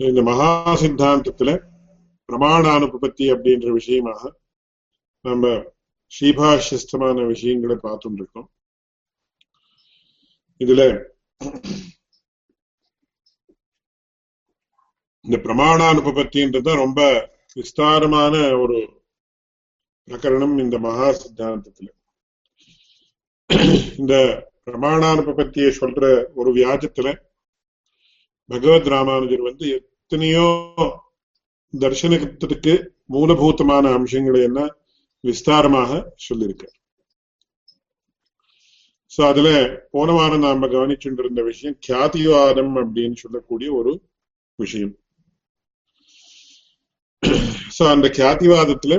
இந்த மகா சித்தாந்தத்துல பிரமாணானுபத்தி அப்படின்ற விஷயமாக நம்ம ஸ்ரீபாஷ்யஸ்தமான விஷயங்களை பார்த்துட்டு இருக்கோம் இதுல இந்த பிரமாணானுபத்தின்றது ரொம்ப விஸ்தாரமான ஒரு பிரகரணம் இந்த மகா சித்தாந்தத்துல. இந்த பிரமாணானுபத்தியை சொல்ற ஒரு வியாஜத்துல பகவத் ராமானுஜர் வந்து எத்தனையோ தர்சனத்துக்கு மூலபூத்தமான அம்சங்களை என்ன விஸ்தாரமாக சொல்லியிருக்கார். சோ அதுல போன வாரம் நாம கவனிச்சுட்டு இருந்த விஷயம் கியாதிவாதம் அப்படின்னு சொல்லக்கூடிய ஒரு விஷயம். சோ அந்த கியாதிவாதத்துல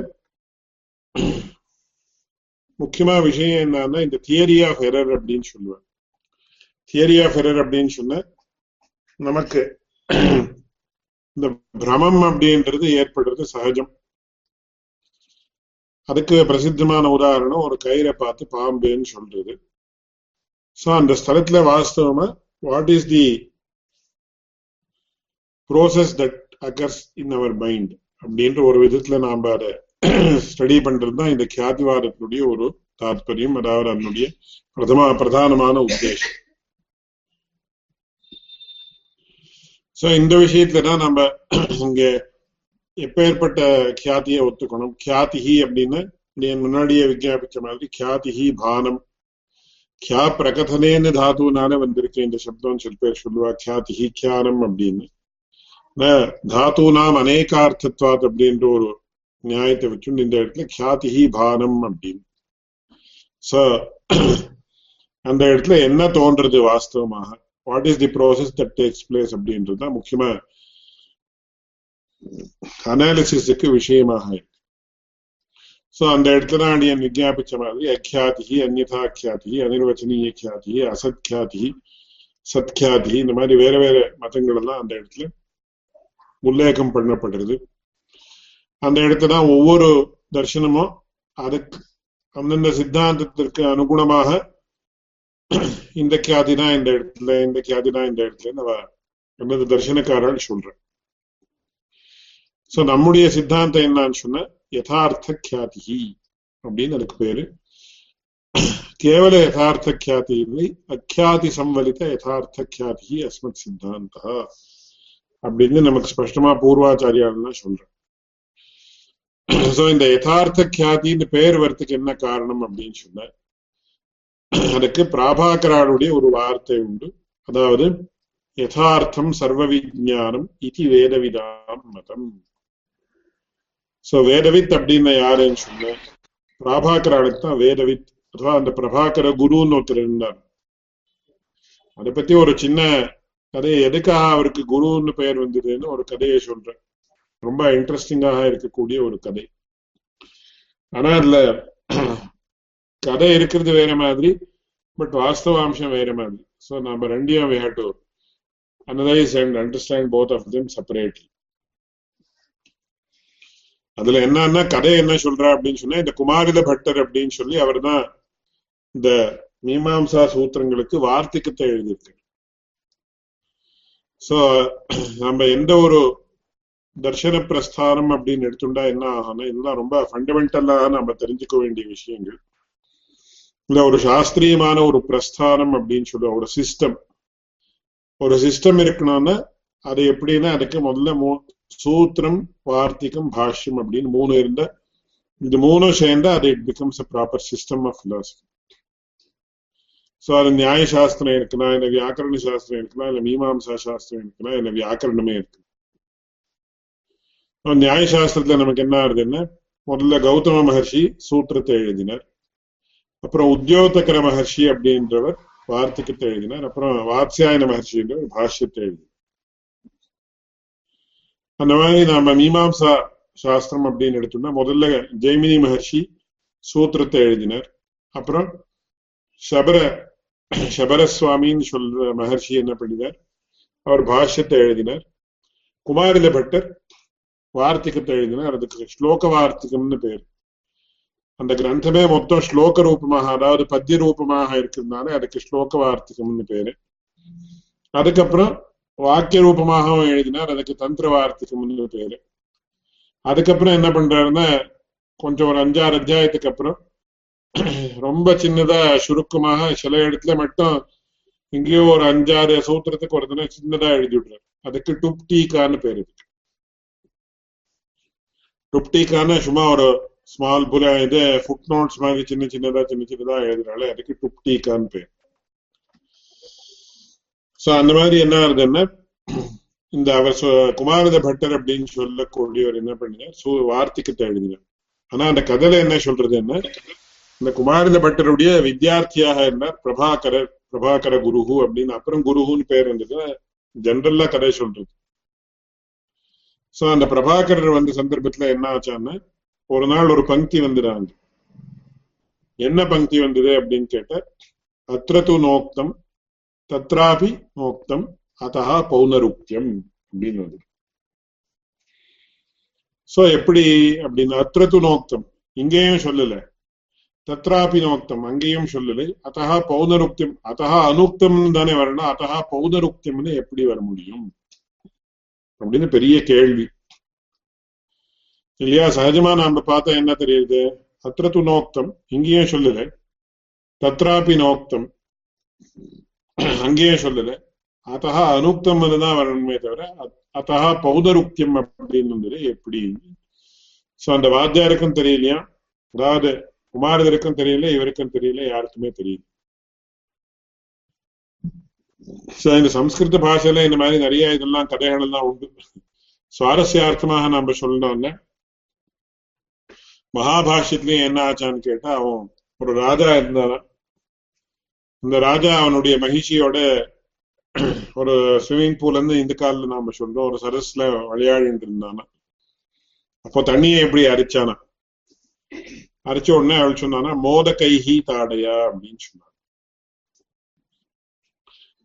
முக்கியமா விஷயம் என்னன்னா இந்த தியரி ஆஃப் எரர் அப்படின்னு சொல்லுவேன் தியரி ஆஃப் எரர் அப்படின்னு சொன்ன நமக்கு இந்த பிரமம் அப்படின்றது ஏற்படுறது சகஜம். அதுக்கு பிரசித்தமான உதாரணம் ஒரு கயிறை பார்த்து பாம்புன்னு சொல்றது. சோ அந்த ஸ்தலத்துல வாஸ்தவமா what is the process that occurs in our mind அப்படின்ற ஒரு விதத்துல நாம அதை ஸ்டடி பண்றது தான் இந்த கியாதிவாதத்தினுடைய ஒரு தாற்பயம் அதாவது அதனுடைய பிரதம பிரதானமான உத்தேசம். சோ இந்த விஷயத்துல தான் நம்ம இங்க எப்பேற்பட்ட கியாத்தியை ஒத்துக்கணும் கியாதிஹி அப்படின்னு முன்னாடியே விஜாபிச்ச மாதிரி கியாதிஹி பானம் கியா பிரகதனேன்னு தாத்துனால வந்திருக்கு இந்த சப்தம் சில பேர் சொல்லுவா கியாதிஹி கியானம் அப்படின்னு தாத்தூனாம் அநேகார்த்தத்வாத் அப்படின்ற ஒரு நியாயத்தை வச்சு இந்த இடத்துல கியாதிஹி பானம் அப்படின்னு சோ அந்த இடத்துல என்ன தோன்றது வாஸ்தவமாக what is the process that takes place அப்படின்றது தான் முக்கியமா அனாலிசிஸுக்கு விஷயமாக இருக்கு. சோ அந்த இடத்துல அடியன் விஜாபிச்ச மாதிரி அக்யாதி அந்நதா கியாதி அனிர்வச்சனீய கியாதி அசத்கியாதி சத்கியாதி இந்த மாதிரி வேற வேற மதங்கள் எல்லாம் அந்த இடத்துல உல்லேகம் பண்ணப்படுறது. அந்த இடத்துல ஒவ்வொரு தர்சனமும் அதுக்கு அந்தந்த சித்தாந்தத்திற்கு அனுகுணமாக இந்த கியாதி இந்த இடத்துல இந்த கியாதி இந்த இடத்துல நம்ம என்னது தர்சனக்காரர்கள் சொல்றேன் சோ நம்முடைய சித்தாந்தம் என்னன்னு சொன்ன யதார்த்த கியாதி அப்படின்னு அதுக்கு பேரு. கேவல யதார்த்த கியாதி இல்லை அக்கியாதி சம்வலித யதார்த்த கியாதி அஸ்மத் சித்தாந்த அப்படின்னு நமக்கு ஸ்பஷ்டமா பூர்வாச்சாரியாலாம் சொல்றேன் சோ இந்த யதார்த்த கியாதின்னு பேர் வரத்துக்கு என்ன காரணம் அப்படின்னு சொன்ன அதுக்கு பிராபாகரானுடைய ஒரு வார்த்தை உண்டு. அதாவது யதார்த்தம் சர்வ விஜானம் இது வேதவிதான் மதம். சோ வேதவித் அப்படின்னு யாருன்னு சொன்ன பிராபாகராளுக்கு தான் வேதவித் அഥவா அந்த பிரபாகர குருன்னு ஒருத்தர் இருந்தார். அதை பத்தி ஒரு சின்ன கதையை எதுக்காக அவருக்கு குருன்னு பெயர் வந்ததுன்னு ஒரு கதையை சொல்றேன். ரொம்ப இன்ட்ரெஸ்டிங்காக இருக்கக்கூடிய ஒரு கதை. ஆனா அதுல கதை இருக்கிறது வேற மாதிரி பட் வாஸ்தவாம்சம் வேற மாதிரி. ஸோ நம்ம ரெண்டையும் we have to analyse and understand both of them separately அதுல என்னன்னா கதை என்ன சொல்றா அப்படின்னு சொன்னா இந்த குமாரித பட்டர் அப்படின்னு சொல்லி அவர் தான் இந்த மீமாம்சா சூத்திரங்களுக்கு வார்த்திகத்தை எழுதியிருக்கு சோ நம்ம எந்த ஒரு தர்ஷன பிரஸ்தானம் அப்படின்னு எடுத்துட்டா என்ன ஆகும்னா இதெல்லாம் ரொம்ப ஃபண்டமெண்டலா நம்ம தெரிஞ்சுக்க வேண்டிய விஷயங்கள். இந்த ஒரு சாஸ்திரியமான ஒரு பிரஸ்தானம் அப்படின்னு சொல்லுவோம் ஒரு சிஸ்டம் ஒரு சிஸ்டம் இருக்கணும்னா அது எப்படின்னா அதுக்கு முதல்ல மூ சூத்திரம் வார்த்திகம் பாஷ்யம் அப்படின்னு மூணு இருந்த இது மூணும் சேர்ந்தா அது it becomes a proper system of philosophy so அது நியாய சாஸ்திரம் இருக்கலாம் இல்லை வியாக்கரண சாஸ்திரம் இருக்கலாம் இல்லை மீமாம்சா சாஸ்திரம் இருக்கலாம் இல்லை வியாக்கரணமே இருக்கு. நியாய சாஸ்திரத்துல நமக்கு என்ன ஆகுதுன்னா முதல்ல கௌதம மகர்ஷி சூத்திரத்தை எழுதினார். அப்புறம் உத்தியோதகர மகர்ஷி அப்படின்றவர் வார்த்திகத்தை எழுதினார். அப்புறம் வாத்சியாயன மகர்ஷின்றவர் பாஷ்யத்தை எழுதினார். அந்த மாதிரி நாம மீமாம்சா சாஸ்திரம் அப்படின்னு எடுத்தோம்னா முதல்ல ஜெய்மினி மகர்ஷி சூத்திரத்தை எழுதினார். அப்புறம் சபர சபரசுவாமின்னு சொல்ற மகர்ஷி என்ன பண்ணினார்? அவர் பாஷ்யத்தை எழுதினார். குமாரில பட்டர் வார்த்திகத்தை எழுதினார். அதுக்கு ஸ்லோக வார்த்திகம்னு பேர். அந்த கிரந்தமே மொத்தம் ஸ்லோக ரூபமாக அதாவது பத்திய ரூபமாக இருக்கிறதுனால அதுக்கு ஸ்லோக வார்த்திகம்னு பேரு அதுக்கப்புறம் வாக்கிய ரூபமாகவும் எழுதினார் அதுக்கு தந்திர வார்த்தைக்கு பேரு அதுக்கப்புறம் என்ன பண்றாருன்னா கொஞ்சம் ஒரு அஞ்சாறு அத்தியாயத்துக்கு அப்புறம் ரொம்ப சின்னதா சுருக்கமாக சில இடத்துல மட்டும் இங்கேயோ ஒரு அஞ்சாறு சூத்திரத்துக்கு ஒரு தினம் சின்னதா எழுதி விடுறாரு அதுக்கு டுப்டீகான்னு பேரு இருக்கு டுப்டீகான்னு சும்மா ஒரு ஸ்மால் புல இது ஃபுட் நோட்ஸ் மாதிரி சின்ன சின்னதா சின்ன சின்னதா எழுதுறாள் அதுக்கு டுப்டீகான்னு பேர் சோ அந்த மாதிரி என்ன ஆகுதுன்னா இந்த அவர் குமாரத பட்டர் அப்படின்னு சொல்லக்கூடியவர் என்ன பண்ணினார் சூ வார்த்திகத்தை எழுதினார் ஆனா அந்த கதையில என்ன சொல்றது என்ன இந்த குமாரத பட்டருடைய வித்தியார்த்தியாக இருந்தார் பிரபாகர பிரபாகர குருஹு அப்படின்னு அப்புறம் குருஹுன்னு பேர் இருந்தது ஜென்ரல்லா கதை சொல்றது சோ அந்த பிரபாகரர் வந்த சந்தர்ப்பத்துல என்ன ஆச்சான்னா ஒரு நாள் ஒரு பங்கி வந்துடாங்க. என்ன பங்கி வந்தது அப்படின்னு கேட்ட அத்திரத்து நோக்தம் தத்ராபி நோக்தம் அதா பௌனருக்கியம் அப்படின்னு வந்து. சோ எப்படி அப்படின்னு அத்திரத்து நோக்தம் இங்கேயும் சொல்லல. தத்ராபி நோக்தம் அங்கேயும் சொல்லலை. அத்தா பௌனருக்தியம் அத்தா அனுக்தம் தானே வரணும் அத்தா பௌனருக்தியம்னு எப்படி வர முடியும்? அப்படின்னு பெரிய கேள்வி. இல்லையா? சகஜமா நாம பார்த்தா என்ன தெரியுது? அத்திரத்து நோக்தம். இங்கேயும் சொல்லல. தத்ராபி நோக்தம். அங்கேயும் சொல்லல. அத்தா அனுக்தம் தான் வரணுமே தவிர அத்தா பௌதருக்தியம் அப்படின்னு எப்படி? சோ அந்த வாத்தியாருக்கும் தெரியலையா? அதாவது குமாரதருக்கும் தெரியல இவருக்கும் தெரியல யாருக்குமே தெரியல. சோ இந்த சம்ஸ்கிருத பாஷையில இந்த மாதிரி நிறைய இதெல்லாம் கதைகள் எல்லாம் உண்டு. சுவாரஸ்யார்த்தமாக நம்ம சொல்லணும்னா மகாபாஷ்யத்திலயும் என்ன ஆச்சான்னு கேட்டா அவன் ஒரு ராஜா இருந்தான் இந்த ராஜா அவனுடைய மகிழ்ச்சியோட ஒரு ஸ்விம்மிங் பூல்ல இருந்து இந்த காலில் நாம சொல்றோம் ஒரு சரஸ்ல விளையாடிட்டு இருந்தானா அப்போ தண்ணியை எப்படி அரிச்சானா அரைச்ச உடனே அவள் சொன்னானா மோத கைஹி தாடையா அப்படின்னு சொன்னான்.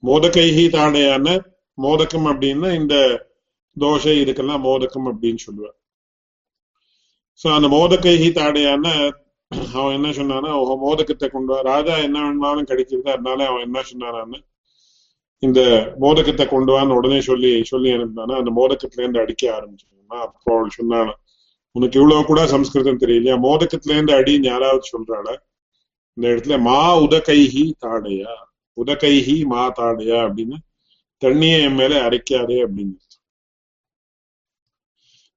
மோத கைஹி தாடையான மோதக்கம் அப்படின்னா இந்த தோசை இதுக்கெல்லாம் மோதக்கம் அப்படின்னு சொல்லுவார். சோ அந்த மோதக்கைகி தாடையான அவன் என்ன சொன்னானா மோதக்கத்தை கொண்டு வா. ராஜா என்ன வேணாலும் கிடைக்கிறது அதனால அவன் என்ன சொன்னானான்னு இந்த மோதக்கத்தை கொண்டு வான்னு உடனே சொல்லி சொல்லி அனுப்பினானா அந்த மோதக்கத்துல இருந்து அடிக்க ஆரம்பிச்சிருந்தா அப்போ அவள் சொன்னானா உனக்கு இவ்வளவு கூட சம்ஸ்கிருதம் தெரியலையா? மோதக்கத்துல இருந்து அடின்னு யாராவது சொல்றாள? இந்த இடத்துல மா உதகைஹி தாடையா? உதகைஹி மா தாடையா? அப்படின்னு தண்ணியை என் மேல அரைக்காதே அப்படின்னு.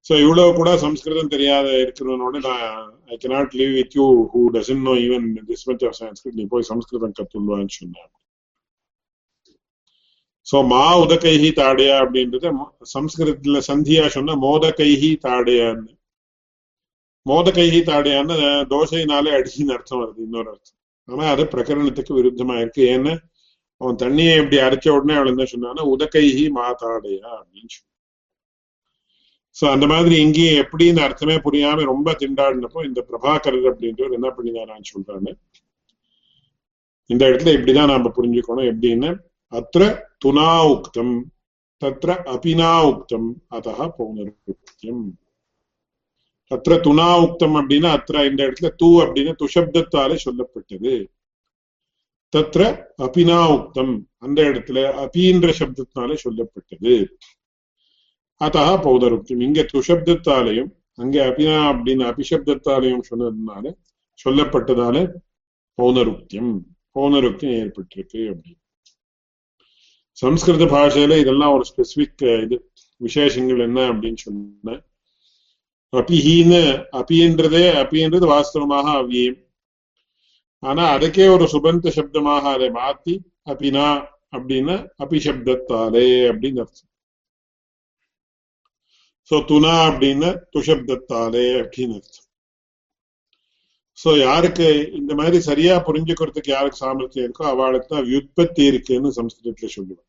சோ இவ்வளவு கூட சம்ஸ்கிருதம் தெரியாத இருக்கிறவனோட நான் I cannot live with you who doesn't know even this much of Sanskrit நீ போய் சம்ஸ்கிருதம் கத்துள்வான்னு சொன்னாங்க. சோ மா உதகைஹி தாடையா அப்படின்றது சம்ஸ்கிருதத்துல சந்தியா சொன்ன மோதகைஹி தாடையான்னு. மோதகைஹி தாடையான்னு தோசைனாலே அடிச்சின்னு அர்த்தம் வருது இன்னொரு அர்த்தம். ஆனா அது பிரகரணத்துக்கு விருத்தமா இருக்கு. ஏன்னா அவன் தண்ணியை இப்படி அரைச்ச உடனே அவள் என்ன சொன்னான்னா உதகைஹி மா தாடையா அப்படின்னு சொன்னான். சோ அந்த மாதிரி இங்கேயும் எப்படின்னு அர்த்தமே புரியாம ரொம்ப திண்டாடினப்போ இந்த பிரபாகரர் அப்படின்றவர் என்ன பண்ணினாரான்னு சொல்றாங்க. இந்த இடத்துல இப்படிதான் நாம புரிஞ்சுக்கணும். எப்படின்னு அத்த துனா உக்தம் தத்திர அபினா உக்தம் அத்தா பௌனருக்தியம் அத்த துணா உக்தம் அப்படின்னா அத்த இந்த இடத்துல தூ அப்படின்னு துஷப்தத்தாலே சொல்லப்பட்டது. தத்திர அபினா உக்தம் அந்த இடத்துல அபின்ற சப்தத்தினாலே சொல்லப்பட்டது. அத்தா பௌதருக்தியம் இங்க துஷப்தத்தாலையும் அங்கே அபினா அப்படின்னு அபிஷப்தத்தாலையும் சொன்னதுனால சொல்லப்பட்டதால பௌனருக்தியம் பௌனருக்தியம் ஏற்பட்டிருக்கு அப்படின்னு. சம்ஸ்கிருத பாஷையில இதெல்லாம் ஒரு ஸ்பெசிபிக் இது விசேஷங்கள் என்ன அப்படின்னு சொன்ன அபிஹின்னு அபின்றதே அபின்றது வாஸ்தவமாக அவ்வியம் ஆனா அதுக்கே ஒரு சுபந்த சப்தமாக அதை மாத்தி அபினா அப்படின்னா அபிசப்தத்தாலே அப்படின்னு அர்த்தம். சோ துனா அப்படின்னு துஷப்தத்தாலே அப்படின்னு அர்த்தம். சோ யாருக்கு இந்த மாதிரி சரியா புரிஞ்சுக்கிறதுக்கு யாருக்கு சாமர்த்தியம் இருக்கோ அவளுக்கு தான் வியுற்பத்தி இருக்குன்னு சம்ஸ்கிருதத்துல சொல்லுவேன்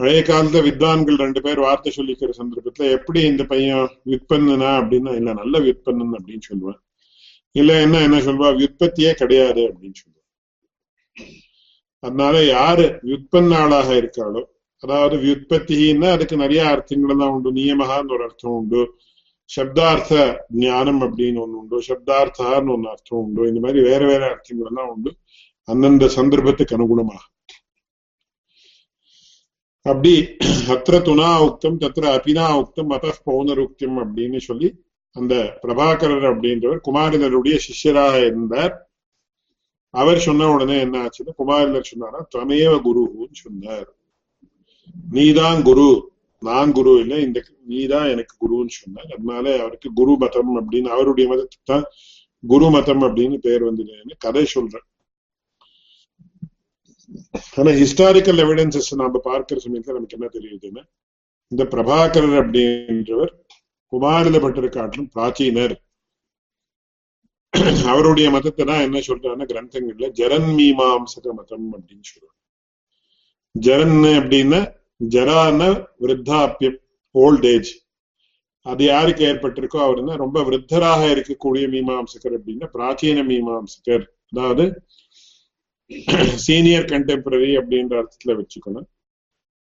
பழைய காலத்துல வித்வான்கள் ரெண்டு பேர் வார்த்தை சொல்லிக்கிற சந்தர்ப்பத்துல எப்படி இந்த பையன் விற்பன்னா அப்படின்னா இல்ல நல்ல விற்பனன் அப்படின்னு சொல்லுவேன். இல்ல என்ன என்ன சொல்வா விற்பத்தியே கிடையாது அப்படின்னு சொல்லுவேன். அதனால யாரு விற்பன்னாளாக இருக்காளோ அதாவது வியுற்பத்தின்னா அதுக்கு நிறைய அர்த்தங்கள் தான் உண்டு. நியமகான்னு ஒரு அர்த்தம் உண்டு. சப்தார்த்த ஞானம் அப்படின்னு ஒண்ணு உண்டு. சப்தார்த்தான்னு ஒண்ணு அர்த்தம் உண்டு. இந்த மாதிரி வேற வேற அர்த்தங்கள் எல்லாம் உண்டு. அந்தந்த சந்தர்ப்பத்துக்கு அனுகுணமாக அப்படி அத்த துணா உக்தம் தத்திர அபினா உக்தம் அத பௌனருக்தம் அப்படின்னு சொல்லி அந்த பிரபாகரர் அப்படின்றவர் குமாரிதருடைய சிஷ்யராக இருந்தார். அவர் சொன்ன உடனே என்ன ஆச்சுன்னா குமாரிதர் சொன்னாரா தமேவ குருன்னு சொன்னார். நீதான் குரு. நான் குரு இல்லை இந்த நீதான் எனக்கு குருன்னு சொன்னார். அதனால அவருக்கு குரு மதம் அப்படின்னு அவருடைய மதத்துக்கு தான் குரு மதம் அப்படின்னு பெயர் வந்ததுன்னு கதை சொல்றேன். ஆனா ஹிஸ்டாரிக்கல் எவிடன்சஸ் நாம பார்க்கிற சமயத்துல நமக்கு என்ன தெரியுதுன்னா இந்த பிரபாகரர் அப்படின்றவர் குமாரில பட்டரை காட்டிலும் பிராச்சீனர். அவருடைய மதத்தை தான் என்ன சொல்றாருன்னா கிரந்தங்கள்ல ஜரன் மீமாம்சக மதம் அப்படின்னு சொல்றாங்க. ஜரன் அப்படின்னா ஜரான விருத்தாப்பியம் ஓல்ட் ஏஜ் அது யாருக்கு ஏற்பட்டிருக்கோ அவர் ரொம்ப விருத்தராக இருக்கக்கூடிய மீமாம்சகர் அப்படின்னா பிராச்சீன மீமாம்சகர். அதாவது சீனியர் கண்டெம்பரரி அப்படின்ற அர்த்தத்துல வச்சுக்கணும்.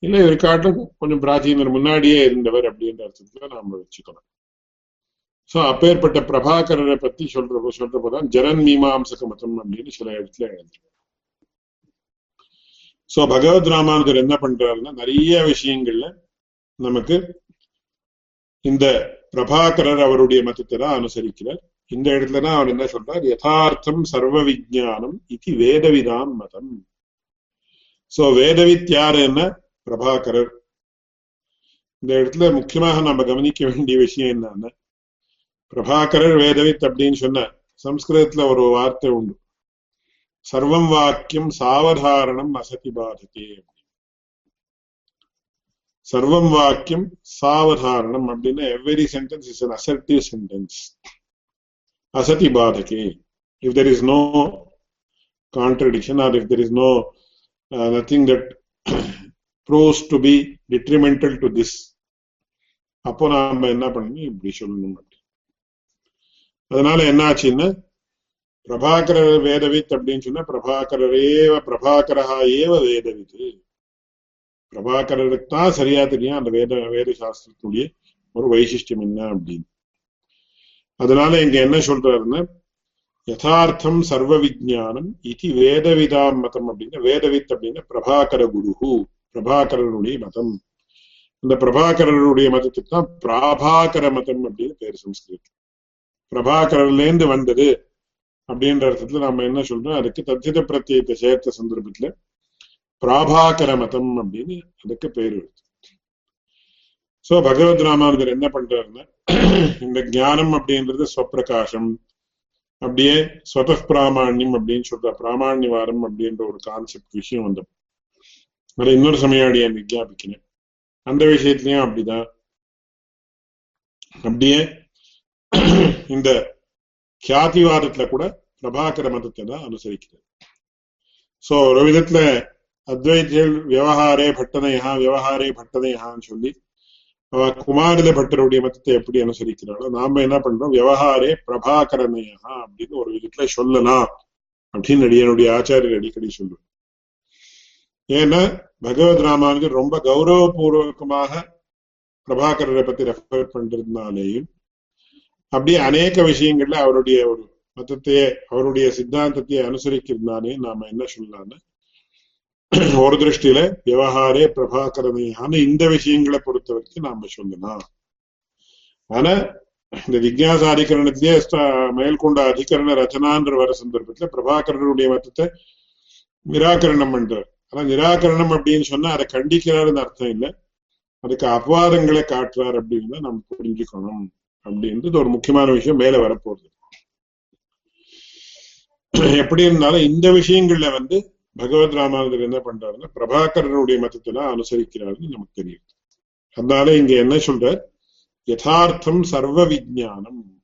இல்ல இவர் காட்டும் கொஞ்சம் பிராச்சீனர் முன்னாடியே இருந்தவர் அப்படின்ற அர்த்தத்துல நாம வச்சுக்கணும். சோ அப்பேற்பட்ட பிரபாகரரை பத்தி சொல்றப்போ போதான் ஜரன் மீமாம்சக மதம் அப்படின்னு சில இடத்துல எழுதுறோம் சோ பகவத் ராமானுஜர் என்ன பண்றாருன்னா நிறைய விஷயங்கள்ல நமக்கு இந்த பிரபாகரர் அவருடைய மதத்தை தான் அனுசரிக்கிறார். இந்த இடத்துலதான் அவர் என்ன சொல்றார்? யதார்த்தம் சர்வ விஜானம் இது வேதவிதாம் மதம். சோ வேதவித் என்ன பிரபாகரர். இந்த இடத்துல முக்கியமாக நம்ம கவனிக்க வேண்டிய விஷயம் என்னன்னா பிரபாகரர் வேதவித் அப்படின்னு சொன்ன சம்ஸ்கிருதத்துல ஒரு வார்த்தை உண்டு. சர்வம் வாக்கியம் சாவதாரணம் அசதி பாதகே சர்வம் வாக்கியம் சாவதாரணம் அப்படின்னா every sentence is an assertive sentence அசதி பாதகே if there is no contradiction or if there is no nothing that proves to be detrimental to this அப்போ நாம என்ன பண்ணணும்? இப்படி சொல்லணும் அதனால என்ன ஆச்சுன்னா பிரபாகர வேதவித் அப்படின்னு சொன்னா பிரபாகரேவ பிரபாகரா ஏவ வேதவித். பிரபாகரருக்கு தான் சரியா தெரியும் அந்த வேத வேத சாஸ்திரத்துடைய ஒரு வைசிஷ்டியம் என்ன அப்படின்னு. அதனால இங்க என்ன சொல்றாருன்னா யதார்த்தம் சர்வ விஜானம் இது வேதவிதாம் மதம் அப்படின்னா வேதவித் அப்படின்னா பிரபாகர குரு பிரபாகரனுடைய மதம். அந்த பிரபாகரனுடைய மதத்துக்கு தான் பிராபாகர மதம் அப்படின்னு பேர் சம்ஸ்கிருதம். பிரபாகரன்ல இருந்து வந்தது அப்படின்ற அர்த்தத்துல நாம என்ன சொல்றோம்? அதுக்கு தத்தித பிரத்தியத்தை சேர்த்த சந்தர்ப்பத்துல பிராபாகர மதம் அப்படின்னு அதுக்கு பேர் வருது. சோ பகவத் ராமானுஜர் என்ன பண்றாருன்னா இந்த ஞானம் அப்படின்றது ஸ்வப்பிரகாசம் அப்படியே ஸ்வத பிராமாண்யம் அப்படின்னு சொல்ற பிராமாண்யவாரம் அப்படின்ற ஒரு கான்செப்ட் விஷயம் வந்தோம் அதை இன்னொரு சமயாடிய விஜாபிக்கிறேன் அந்த விஷயத்திலயும் அப்படிதான். அப்படியே இந்த கியாதிவாதத்துல கூட பிரபாகர மதத்தை தான் அனுசரிக்கிறது. சோ ஒரு விதத்துல அத்வைத்தியல் விவகாரே பட்டனையா விவகாரே பட்டனையான்னு சொல்லி குமாரில பட்டருடைய மதத்தை எப்படி அனுசரிக்கிறாளோ நாம என்ன பண்றோம்? விவகாரே பிரபாகரனையா அப்படின்னு ஒரு விதத்துல சொல்லலாம் அப்படின்னு என்னுடைய ஆச்சாரியர் அடிக்கடி சொல்லுவோம் ஏன்னா பகவத் ராமானுஜர் ரொம்ப கௌரவபூர்வகமாக பிரபாகரரை பத்தி ரெஃபர் பண்றதுனாலேயும் அப்படியே அநேக விஷயங்கள்ல அவருடைய ஒரு மதத்தையே அவருடைய சித்தாந்தத்தையே அனுசரிக்கிறதுனாலே நாம என்ன சொல்லலாம்னு ஒரு திருஷ்டியில விவகாரே பிரபாகரமையான இந்த விஷயங்களை பொறுத்த வரைக்கும் நாம சொல்லலாம். ஆனா இந்த விஜயாச அதிகரணத்திலே மேல்கொண்ட அதிகரண ரச்சனான்ற வர சந்தர்ப்பத்துல பிரபாகரனுடைய மதத்தை நிராகரணம் பண்றார். ஆனா நிராகரணம் அப்படின்னு சொன்னா அதை கண்டிக்கிறாருன்னு அர்த்தம் இல்லை. அதுக்கு அபவாதங்களை காட்டுறார் அப்படின்னு நம்ம புரிஞ்சுக்கணும். அப்படின்றது ஒரு முக்கியமான விஷயம். மேல வரப்போகுது. எப்படி இருந்தாலும் இந்த விஷயங்கள்ல வந்து பகவத் ராமானுஜர் என்ன பண்றாருன்னா பிரபாகரனுடைய மதத்தை அனுசரிக்கிறாருன்னு நமக்கு தெரியும். அதனால இங்க என்ன சொல்ற யதார்த்தம் சர்வ விஜானம்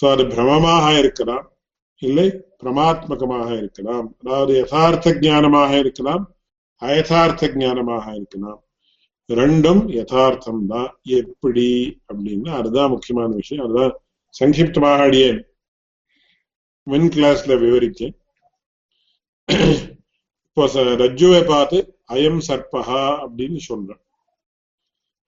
சோ அது பிரமமாக இருக்கலாம் இல்லை பிரமாத்மகமாக இருக்கலாம். அதாவது யதார்த்த ஜானமாக இருக்கலாம் அயதார்த்த ஜானமாக இருக்கலாம். ரெண்டும் யதார்த்தம் தான் எப்படி? அப்படின்னு அதுதான் முக்கியமான விஷயம். அதுதான் சங்கிப்தமாக அடியே மின் கிளாஸ்ல விவரிச்சேன் இப்போ ரஜ்ஜுவை பார்த்து அயம் சர்பகா அப்படின்னு சொல்றேன்.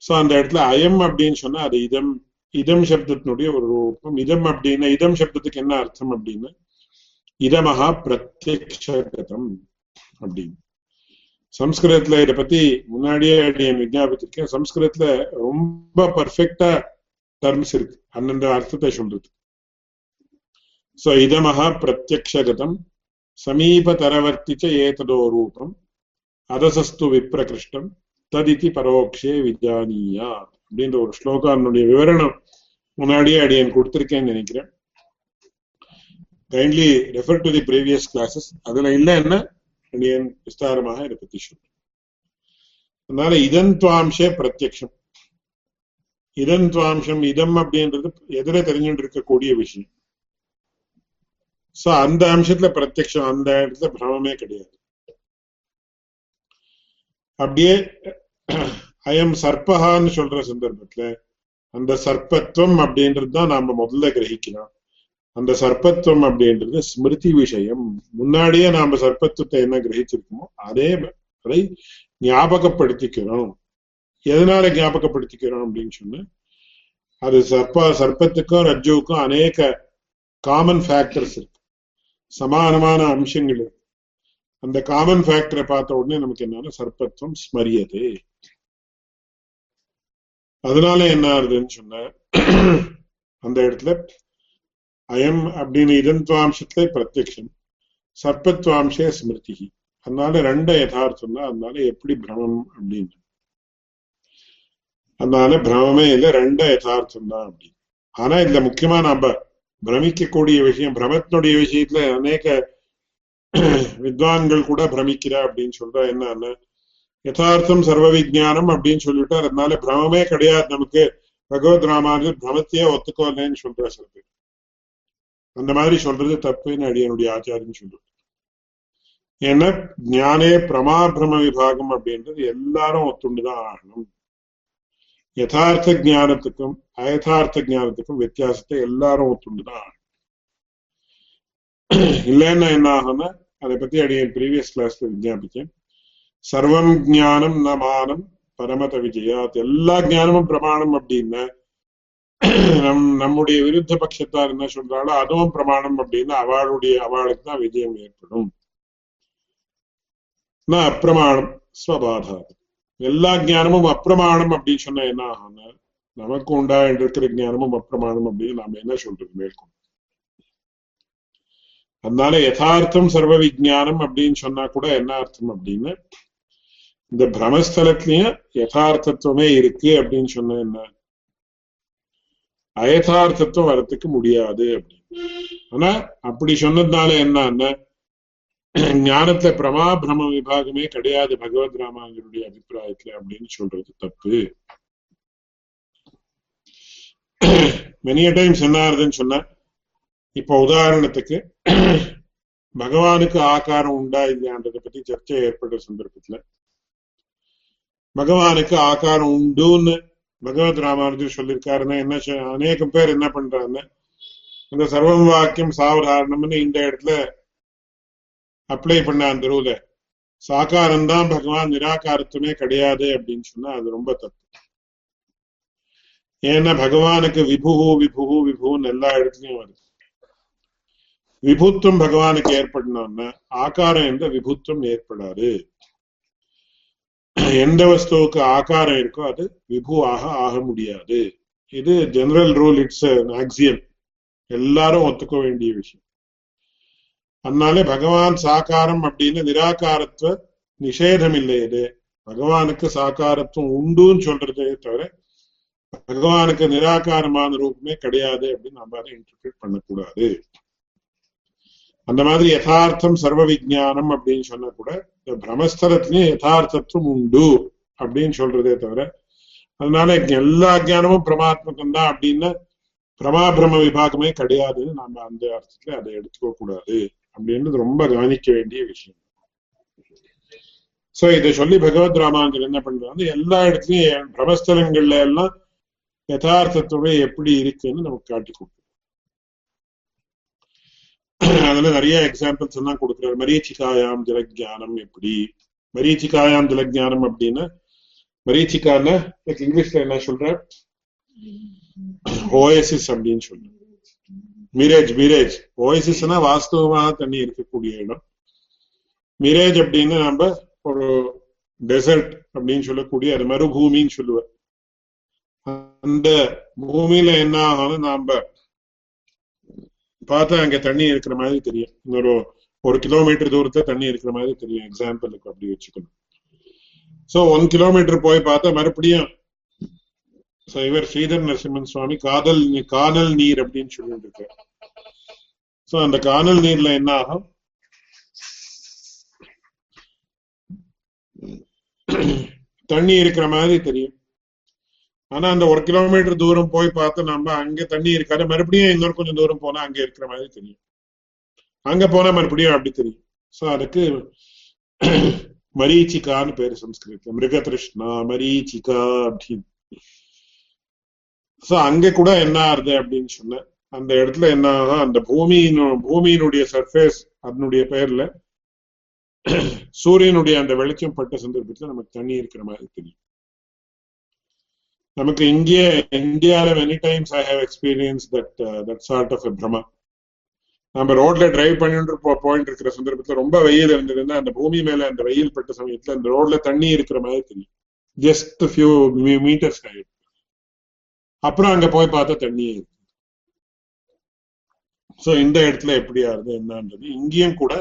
சோ அந்த இடத்துல அயம் அப்படின்னு சொன்னா அது இதம் இதம் சப்தத்தினுடைய ஒரு ரூபம். இதம் அப்படின்னா இதம் சப்தத்துக்கு என்ன அர்த்தம் அப்படின்னா இதமகா பிரத்யக்ஷகதம் அப்படின்னு. சம்ஸ்கிருதத்துல இதை பத்தி முன்னாடியே என் விஜாபிச்சிருக்கேன் சம்ஸ்கிருதத்துல ரொம்ப பர்ஃபெக்டா டர்ம்ஸ் இருக்கு. அந்தந்த அர்த்தத்தை சொல்றது சோ இதமஹ பிரத்யக்ஷகதம் சமீபதரவர்த்திச்ச ஏததோ ரூபம் அதசஸ்து விப்ரகிருஷ்டம் ததிதி பரோக்ஷே விஜானியா அப்படின்ற ஒரு ஸ்லோகானுடைய விவரணம் முன்னாடியே அடியன் கொடுத்திருக்கேன்னு நினைக்கிறேன். Kindly refer to the previous classes அதுல இல்லைன்னா அடியன் விஸ்தாரமாக இதை பத்தி சொல்றேன் அதனால இதன் துவாம்சே பிரத்யக்ஷம் இதன் துவாம்சம் இதம் அப்படின்றது எதிர தெரிஞ்சுட்டு இருக்கக்கூடிய விஷயம் சோ அந்த அம்சத்துல பிரத்யக்ஷம் அந்த இடத்துல பிரமமே கிடையாது அப்படியே அயம் சர்பகான்னு சொல்ற சந்தர்ப்பத்துல அந்த சர்ப்பத்துவம் அப்படின்றது தான் நாம முதல்ல கிரகிக்கலாம் அந்த சர்ப்பத்துவம் அப்படின்றது ஸ்மிருதி விஷயம். முன்னாடியே நாம சர்ப்பத்துவத்தை என்ன கிரகிச்சிருக்கோமோ அதே அதை ஞாபகப்படுத்திக்கிறோம். எதனால ஞாபகப்படுத்திக்கிறோம் அப்படின்னு சொன்ன அது சர்ப்ப சர்ப்பத்துக்கும் ரஜுவுக்கும் அநேக காமன் ஃபேக்டர்ஸ் இருக்கு. சமானமான அம்சங்கள் இருக்கு. அந்த காமன் ஃபேக்டரை பார்த்த உடனே நமக்கு என்னன்னா சர்ப்பத்துவம் ஸ்மரியது. அதனால என்ன ஆகுதுன்னு சொன்ன அந்த இடத்துல அயம் அப்படின்னு இதன்துவாம்சத்துல பிரத்யக்ஷம் சர்ப்பத்வாம்சே ஸ்மிருதி அதனால ரெண்ட யதார்த்தம் தான் அதனால எப்படி பிரமம் அப்படின்னு. அதனால பிரமே இல்லை ரெண்ட யதார்த்தம் தான் அப்படின்னு. ஆனா இதுல முக்கியமா நம்ம பிரமிக்கக்கூடிய விஷயம் பிரமத்தினுடைய விஷயத்துல அநேக வித்வான்கள் கூட பிரமிக்கிறா அப்படின்னு சொல்றா என்னன்னா யதார்த்தம் சர்வ விஜானம் அப்படின்னு சொல்லிட்டு அதனால பிரமே கிடையாது நமக்கு. பகவத் ராமானு பிரமத்தையே ஒத்துக்கோலேன்னு சொல்ற சில பேர். அந்த மாதிரி சொல்றது தப்புன்னு அடியனுடைய ஆச்சாரியம் சொல்றது ஏன்னா ஞானே பிரமா பிரம விபாகம் அப்படின்றது எல்லாரும் ஒத்துண்டுதான் ஆகணும். யதார்த்த ஜானத்துக்கும் அயதார்த்த ஜானத்துக்கும் வித்தியாசத்தை எல்லாரும் ஒத்துண்டுதான் ஆகணும். இல்லைன்னா என்ன ஆகும்னா அதை பத்தி அடியன் ப்ரீவியஸ் கிளாஸ்ல விஜாபிச்சேன் சர்வம் ஜானம் ந மானம் பரமத விஜயாத் எல்லா ஜானமும் பிரமாணம் அப்படின்னா நம் நம்முடைய விருத்த பட்சத்தார் என்ன சொல்றாளோ அதுவும் பிரமாணம் அப்படின்னா அவளுடைய அவளுக்கு தான் விஜயம் ஏற்படும். நான் அப்பிரமாணம் ஸ்வபாதாத் எல்லா ஜானமும் அப்பிரமாணம் அப்படின்னு சொன்னா என்ன ஆகும்னா நமக்கு உண்டா இருக்கிற ஜானமும் அப்பிரமாணம் அப்படின்னு நாம என்ன சொல்றது மேற்கொண்டு. அதனால யதார்த்தம் சர்வ விஜானம் அப்படின்னு சொன்னா கூட என்ன அர்த்தம் அப்படின்னு இந்த பிரமஸ்தலத்திலயும் யதார்த்தத்துவமே இருக்கு அப்படின்னு சொன்ன என்ன அயதார்த்தத்துவம் வரத்துக்கு முடியாது அப்படின்னு. ஆனா அப்படி சொன்னதுனால என்னன்னா ஞானத்துல பிரமா பிரம விபாகமே கிடையாது பகவத் ராமாங்கருடைய அபிப்பிராயத்துல அப்படின்னு சொல்றது தப்பு. மெனிய டைம்ஸ் என்ன ஆகுதுன்னு சொன்ன இப்ப உதாரணத்துக்கு பகவானுக்கு ஆகாரம் உண்டா இல்லையான்றதை பத்தி சர்ச்சை ஏற்பட்ட சந்தர்ப்பத்துல பகவானுக்கு ஆகாரம் உண்டுன்னு பகவத் ராமானுஜர் சொல்லியிருக்காருன்னா என்ன அநேகம் பேர் என்ன பண்றாங்க? அந்த சர்வம் வாக்கியம் சாவதாரணம்னு இந்த இடத்துல அப்ளை பண்ண அந்த ரூல சாக்காரம் தான் பகவான் நிராகாரத்துமே கிடையாது அப்படின்னு சொன்னா அது ரொம்ப தப்பு. ஏன்னா பகவானுக்கு விபுகு விபுகு விபுன்னு எல்லா இடத்துலயும் வருது. விபுத்துவம் பகவானுக்கு ஏற்படணும்னா ஆகாரம் எந்த விபுத்துவம் ஏற்படாது. எந்த வஸ்துவுக்கு ஆகாரம் இருக்கோ அது விபுவாக ஆக முடியாது. இது ஜெனரல் ரூல் இட்ஸ் ஆக்சியம் எல்லாரும் ஒத்துக்க வேண்டிய விஷயம். அதனால பகவான் சாக்காரம் அப்படின்னு நிராகாரத்துவ நிஷேதம் இல்லை இது. பகவானுக்கு சாக்காரத்துவம் உண்டுன்னு சொல்றதே தவிர பகவானுக்கு நிராகாரமான ரூபமே கிடையாது அப்படின்னு நம்ம அதை இன்டர்பிரேட் பண்ணக்கூடாது. அந்த மாதிரி யதார்த்தம் சர்வ விஜானம் அப்படின்னு சொன்னா கூட இந்த பிரமஸ்தலத்திலயும் யதார்த்தத்துவம் உண்டு அப்படின்னு சொல்றதே தவிர அதனால எல்லா ஜானமும் பிரமாத்மகம் தான் அப்படின்னா பிரமாபிரம விபாகமே கிடையாதுன்னு நம்ம அந்த அர்த்தத்துல அதை எடுத்துக்க கூடாது அப்படின்றது ரொம்ப கவனிக்க வேண்டிய விஷயம். சோ இதை சொல்லி பகவத் ராமானுஜர் என்ன பண்றாரு எல்லா இடத்துலயும் பிரமஸ்தலங்கள்ல எல்லாம் யதார்த்தத்துவமே எப்படி இருக்குன்னு நமக்கு காட்டி கொடுக்கும் அதுல நிறைய எக்ஸாம்பிள்ஸ் எல்லாம் கொடுக்குறாரு. மரீச்சிகாயாம் ஜலஜானம் எப்படி? மரீச்சிகாயாம் ஜலஜானம் அப்படின்னா மரீச்சிகான இங்கிலீஷ்ல என்ன சொல்ற ஓஎஸ்எஸ் அப்படின்னு சொல்ற மிரேஜ் மிரேஜ் ஓஎஸ்எஸ்னா வாஸ்தவமாக தண்ணி இருக்கக்கூடிய இடம். மிரேஜ் அப்படின்னு நம்ம ஒரு டெசர்ட் அப்படின்னு சொல்லக்கூடிய அது மறுபூமின்னு சொல்லுவார். அந்த பூமியில என்ன ஆகும் நாம பார்த்தா அங்க தண்ணி இருக்கிற மாதிரி தெரியும். இன்னொரு ஒரு கிலோமீட்டர் தூரத்துல தண்ணி இருக்கிற மாதிரி தெரியும். எக்ஸாம்பிளுக்கு அப்படி வச்சுக்கணும். சோ ஒன் கிலோமீட்டர் போய் பார்த்தா மறுபடியும் இவர் ஸ்ரீதர் நரசிம்மன் சுவாமி காதல் காணல் நீர் அப்படின்னு சொல்லிட்டு இருக்காரு சோ அந்த காணல் நீர்ல என்ன ஆகும்? தண்ணி இருக்கிற மாதிரி தெரியும். ஆனா அந்த ஒரு கிலோமீட்டர் தூரம் போய் பார்த்து நம்ம அங்க தண்ணி இருக்காது. மறுபடியும் இன்னொரு கொஞ்சம் தூரம் போனா அங்க இருக்கிற மாதிரி தெரியும். அங்க போனா மறுபடியும் அப்படி தெரியும். சோ அதுக்கு மரீச்சிகான்னு பேரு சம்ஸ்கிருதம் மிருகதிருஷ்ணா மரீச்சிகா அப்படின்னு. சோ அங்க கூட என்ன ஆறுது அப்படின்னு சொன்ன அந்த இடத்துல என்ன ஆகும் அந்த பூமியின் பூமியினுடைய சர்ஃபேஸ் அதனுடைய பெயர்ல சூரியனுடைய அந்த வெளிச்சம் பட்ட சந்தர்ப்பத்துல நமக்கு தண்ணி இருக்கிற மாதிரி தெரியும். நமக்கு இங்கே இந்தியால many times I have experience that that sort of பிரமா நம்ம ரோட்ல டிரைவ் பண்ணிட்டு போயிட்டு இருக்கிற சந்தர்ப்பத்துல ரொம்ப வெயில் இருந்ததுன்னா அந்த பூமி மேல அந்த வெயில் பட்ட சமயத்துல அந்த ரோட்ல தண்ணி இருக்கிற மாதிரி தெரியும். ஜஸ்ட் ஃபியூ மீட்டர்ஸ் ஆயிடும் அப்புறம் அங்க போய் பார்த்தா தண்ணியே இருக்கு. சோ இந்த இடத்துல எப்படி இருந்தது என்னன்றது இங்கேயும் கூட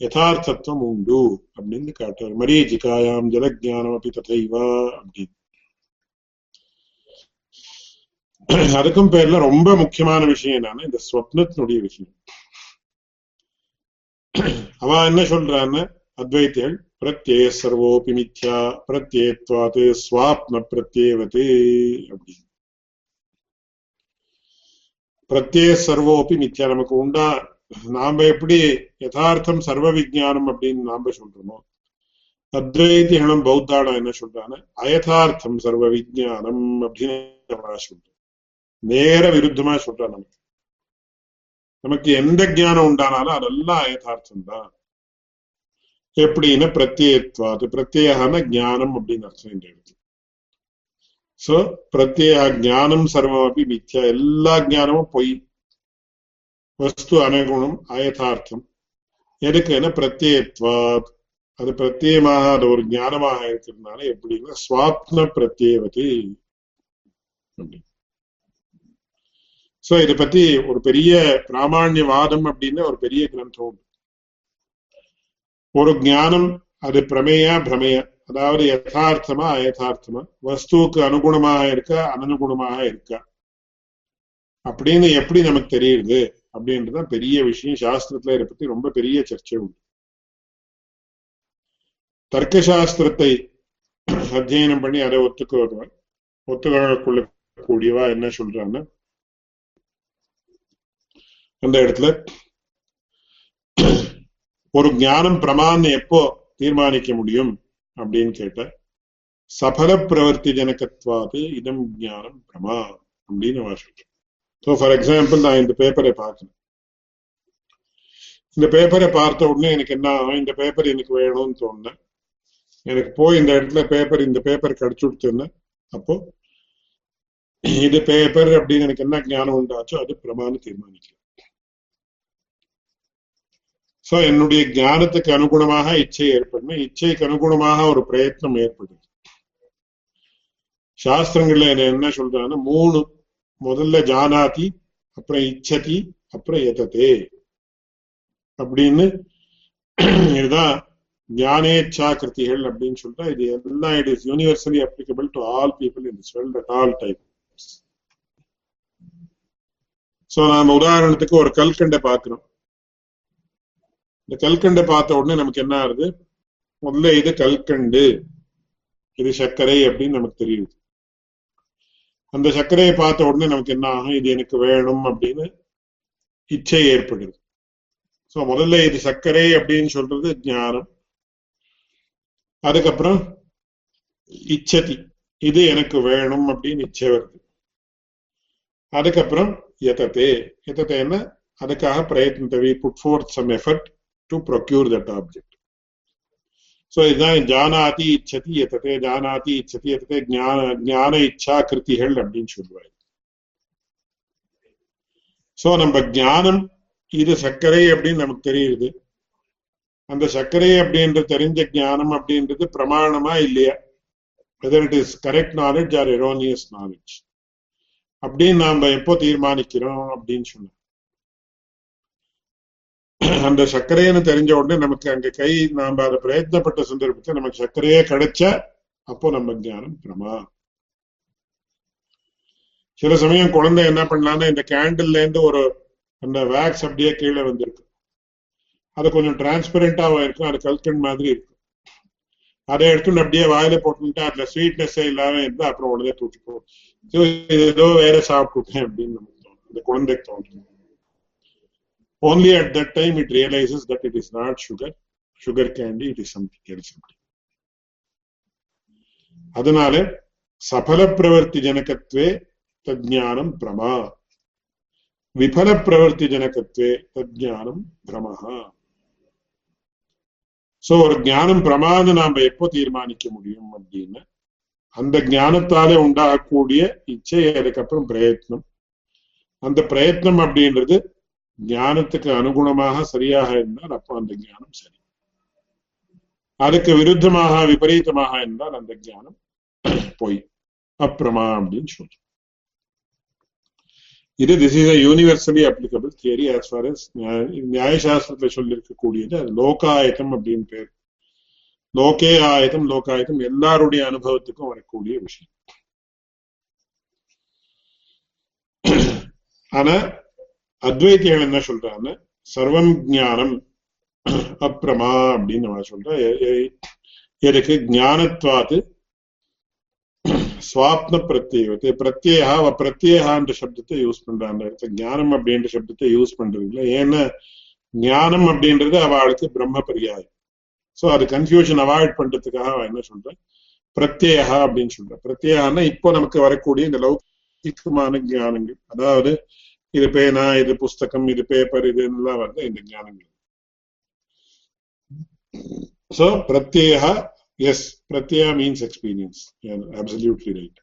யதார்த்தத்துவம் உண்டு அப்படின்னு காட்டுறாரு. மரியஜிகாயாம் ஜலஜானம் அப்படி ததைவா அப்படின்னு. அதுக்கும் பேர்ல ரொம்ப முக்கியமான விஷயம் என்னன்னா இந்த ஸ்வப்னத்தினுடைய விஷயம். அவன் என்ன சொல்றான்னு அத்வைத்திகள் பிரத்யே சர்வோபி மித்யா பிரத்யேத்வாது ஸ்வாப்ன பிரத்யேவத்து அப்படின்னு. பிரத்யே சர்வோபி மித்யா நமக்கு உண்டா? நாம எப்படி யதார்த்தம் சர்வ விஜயானம் அப்படின்னு நாம சொல்றோமோ அத்வைத்திகளும் பௌத்தாளம் என்ன சொல்றாங்க அயதார்த்தம் சர்வ விஜயானம் அப்படின்னு சொல்றோம் நேர விருத்தமா சொல்றான் நமக்கு. நமக்கு எந்த ஜானம் உண்டானாலும் அதெல்லாம் யதார்த்தம் தான் எப்படின்னா பிரத்யேத்வாது பிரத்யேகான ஜானம் அப்படின்னு அர்த்தம் இந்த இடத்துல. சோ பிரத்யேக ஜானம் சர்வம் அப்படி மித்யா எல்லா ஜானமும் பொய். வஸ்து அனுகுணம் அயதார்த்தம். எதுக்குன்னா பிரத்யேத்வாத் அது பிரத்யேகமாக அது ஒரு ஞானமாக இருக்கிறதுனால எப்படின்னா சுவாப்ன பிரத்யேவதி அப்படின்னு சோ இதை பத்தி ஒரு பெரிய பிராமணியவாதம் அப்படின்னு ஒரு பெரிய கிரந்தம். உண்டு ஒரு ஞானம் அது பிரமேயா பிரமேய. அதாவது யதார்த்தமா அயதார்த்தமா. வஸ்துவுக்கு அனுகுணமாக இருக்க அனனுகுணமாக இருக்க. அப்படின்னு எப்படி நமக்கு தெரியுது? அப்படின்றதுதான் பெரிய விஷயம். சாஸ்திரத்துல இதை பத்தி ரொம்ப பெரிய சர்ச்சை உண்டு. தர்க்க சாஸ்திரத்தை அத்தியனம் பண்ணி அதை ஒத்துக்க ஒத்துக்கொள்ளக்கூடியவா என்ன சொல்றான்னு அந்த இடத்துல ஒரு ஞானம் பிரமான்னு எப்போ தீர்மானிக்க முடியும் அப்படின்னு கேட்ட சபல பிரவர்த்தி ஜனகத்வாது இதம் ஞானம் பிரமா அப்படின்னு அவர் சொல்றேன் ஸோ ஃபார் எக்ஸாம்பிள் நான் இந்த பேப்பரை பார்க்கணும். இந்த பேப்பரை பார்த்த உடனே எனக்கு என்ன ஆகும் இந்த பேப்பர் எனக்கு வேணும்னு தோணுனேன் எனக்கு போய் இந்த இடத்துல பேப்பர் இந்த பேப்பர் கிடைச்சு கொடுத்துருந்த அப்போ இது பேப்பர் அப்படின்னு எனக்கு என்ன ஞானம் உண்டாச்சோ அது பிரமான்னு தீர்மானிக்கலாம். சோ என்னுடைய ஞானத்துக்கு அனுகுணமாக இச்சை ஏற்படணும் இச்சைக்கு அனுகுணமாக ஒரு பிரயத்னம் ஏற்படுது. சாஸ்திரங்கள்ல என்ன சொல்றாங்கன்னா மூணு முதல்ல ஜானாதி அப்புறம் இச்சதி அப்புறம் எதத்தே அப்படின்னு இதுதான் ஞானேச்சா கிருத்திகள் அப்படின்னு சொல்லிட்டா இது எல்லாம் it is universally applicable to all people in this world at all time so நாம உதாரணத்துக்கு ஒரு கல்கண்டை பாக்குறோம் இந்த கல்கண்டை பார்த்த உடனே நமக்கு என்ன ஆகுது முதல்ல இது கல்கண்டு. இது சர்க்கரை அப்படின்னு நமக்கு தெரியுது. அந்த சர்க்கரையை பார்த்த உடனே நமக்கு என்ன ஆகும்? இது எனக்கு வேணும் அப்படின்னு இச்சை ஏற்படுது. சோ முதல்ல இது சர்க்கரை அப்படின்னு சொல்றது ஞானம். அதுக்கப்புறம் இச்சதி. இது எனக்கு வேணும் அப்படின்னு இச்சை வருது. அதுக்கப்புறம் எதத்தே என்ன அதுக்காக பிரயத்னத்தை we put forth some effort to procure that object so இதுதான் ஜானாதி இச்சதி எத்ததே ஜானாதி இச்சதி எத்ததே ஞான ஞான இச்சா கிருத்திகள் அப்படின்னு சொல்லுவாங்க ஸோ நம்ம ஞானம் இது சர்க்கரை அப்படின்னு நமக்கு தெரியுது அந்த சர்க்கரை அப்படின்றது தெரிஞ்ச ஞானம் அப்படின்றது பிரமாணமா இல்லையா? Whether it is correct knowledge or erroneous knowledge அப்படின்னு நாம எப்போ தீர்மானிக்கிறோம் அப்படின்னு சொன்னோம் அந்த சர்க்கரைன்னு தெரிஞ்ச உடனே நமக்கு அங்க கை நாம அதை பிரயத்னப்பட்ட சந்தர்ப்பத்தை நமக்கு சர்க்கரையே கிடைச்ச அப்போ நம்ம ஞானம் பிரமா சில சமயம் குழந்தை என்ன பண்ணலாம்னா இந்த கேண்டில்ல இருந்து ஒரு அந்த வேக்ஸ் அப்படியே கீழே வந்திருக்கு அது கொஞ்சம் டிரான்ஸ்பரண்டா இருக்கும் அது கல்கன் மாதிரி இருக்கும். அதை எடுத்துட்டு அப்படியே வாயில போட்டுட்டா அதுல ஸ்வீட்னஸ் இல்லாம இருந்தா அப்புறம் உடனே தூக்கிப்போம். ஏதோ வேற சாப்பிட்டுட்டேன் அப்படின்னு நமக்கு தோணும். அந்த குழந்தைக்கு தோணும். Only at that time it realizes that it is not sugar. Sugar candy it is something else. அதனால சபல பிரவர்த்தி ஜனகத்வே தஜானம் பிரமா. விபல பிரவர்த்தி ஜனகத்வே தஜானம் பிரமஹா. சோ ஒரு ஞானம் பிரமான்னு நாம எப்போ தீர்மானிக்க முடியும் அப்படின்னு அந்த ஞானத்தாலே உண்டாகக்கூடிய இச்சை அதுக்கப்புறம் பிரயத்னம். அந்த பிரயத்னம் அப்படின்றது ஞானத்துக்கு அனுகுணமாக சரியாக இருந்தால் அப்போ அந்த ஞானம் சரி. அதுக்கு விருத்தமாக விபரீதமாக இருந்தால் அந்த ஞானம் போய். அப்புறமா அப்படின்னு சொல்றோம். இது this is a universally applicable theory as far as நியாயசாஸ்திரத்துல சொல்லியிருக்கக்கூடியது அது லோகாயத்தம் அப்படின்னு பேர். லோகே ஆயத்தம் லோகாயத்தம் எல்லாருடைய அனுபவத்துக்கும் வரக்கூடிய விஷயம். ஆனா அத்வைத்திகள் என்ன சொல்றாங்க? சர்வம் ஜானம் அப்பிரமா அப்படின்னு நம்ம சொல்ற எதுக்கு? ஞானத்வாத்து சுவாப்ன பிரத்யேகத்தை பிரத்யேகா பிரத்யேகான்ற சப்தத்தை யூஸ் பண்றாங்க. ஞானம் அப்படின்ற சப்தத்தை யூஸ் பண்றது இல்லை ஏன்னா ஞானம் அப்படின்றது அவளுக்கு பிரம்ம பரியாயம் சோ அது கன்ஃபியூஷன் அவாய்ட் பண்றதுக்காக அவன் என்ன சொல்றேன் பிரத்யேகா அப்படின்னு சொல்றேன் பிரத்யேகான்னா இப்போ நமக்கு வரக்கூடிய இந்த லௌகிகமான ஞானங்கள். அதாவது இது பேனா இது புஸ்தகம் இது பேப்பர் இது எல்லாம் வந்து இந்த ஞானங்கள். சோ பிரத்யேக எஸ் பிரத்யா means experience absolutely right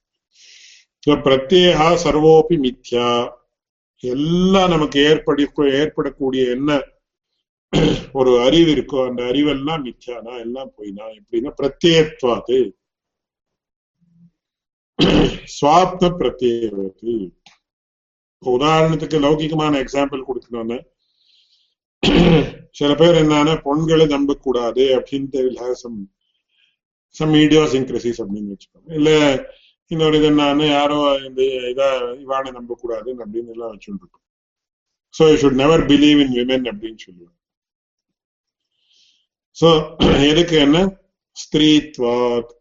so பிரத்யேகா சர்வோபி மித்யா எல்லாம் நமக்கு ஏற்படி ஏற்படக்கூடிய என்ன ஒரு அறிவு இருக்கோ அந்த அறிவெல்லாம் மித்யானா எல்லாம் போயினா? எப்படின்னா பிரத்யேத்வாது. சுவாப்த பிரத்யேகத்து உதாரணத்துக்கு லௌகிகமான எக்ஸாம்பிள் கொடுக்கணும்னு. சில பேர் என்னன்னா பொண்களை நம்பக்கூடாது அப்படின்னு சம் சம் இடியோசிங்க்ரசிஸ் அப்படின்னு வச்சுக்கோங்க. இல்ல இன்னொரு இது என்னன்னு யாரோ இந்த இதா இவானை நம்பக்கூடாது அப்படின்னு எல்லாம் வச்சுருக்கோம். So you should never believe in women அப்படின்னு சொல்லுவேன் ஸோ எதுக்கு என்ன? ஸ்திரீத்வாத்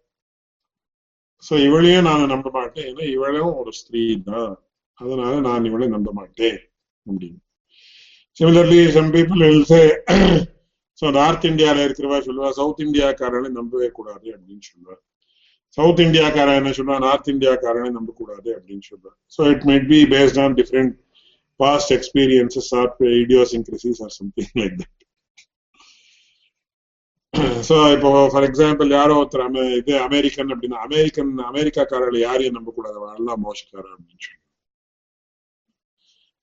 ஸோ இவளையும் நான் நம்ப மாட்டேன். ஏன்னா இவளும் ஒரு ஸ்திரீ தான் அதனால நான் இவளை நம்ப மாட்டேன் அப்படின்னு. Similarly some people say so north இந்தியாவில் இருக்கிறவா சொல்லுவா சவுத் இந்தியாக்காரனை நம்பவே கூடாது அப்படின்னு சொல்லுவார் சவுத் இந்தியாக்காரன் என்ன சொல்லுவா நார்த் இந்தியாக்காரனை நம்பக்கூடாது அப்படின்னு சொல்லுவா. So it might be based on different past experiences or idiosyncrasies or something like that so இப்போ ஃபார் எக்ஸாம்பிள் யாரோ ஒருத்தர் இது அமெரிக்கன் அப்படின்னா அமெரிக்கன் அமெரிக்காக்காரர்களை யாரையும் நம்பக்கூடாது எல்லாம் மோசக்காரன் அப்படின்னு சொல்லி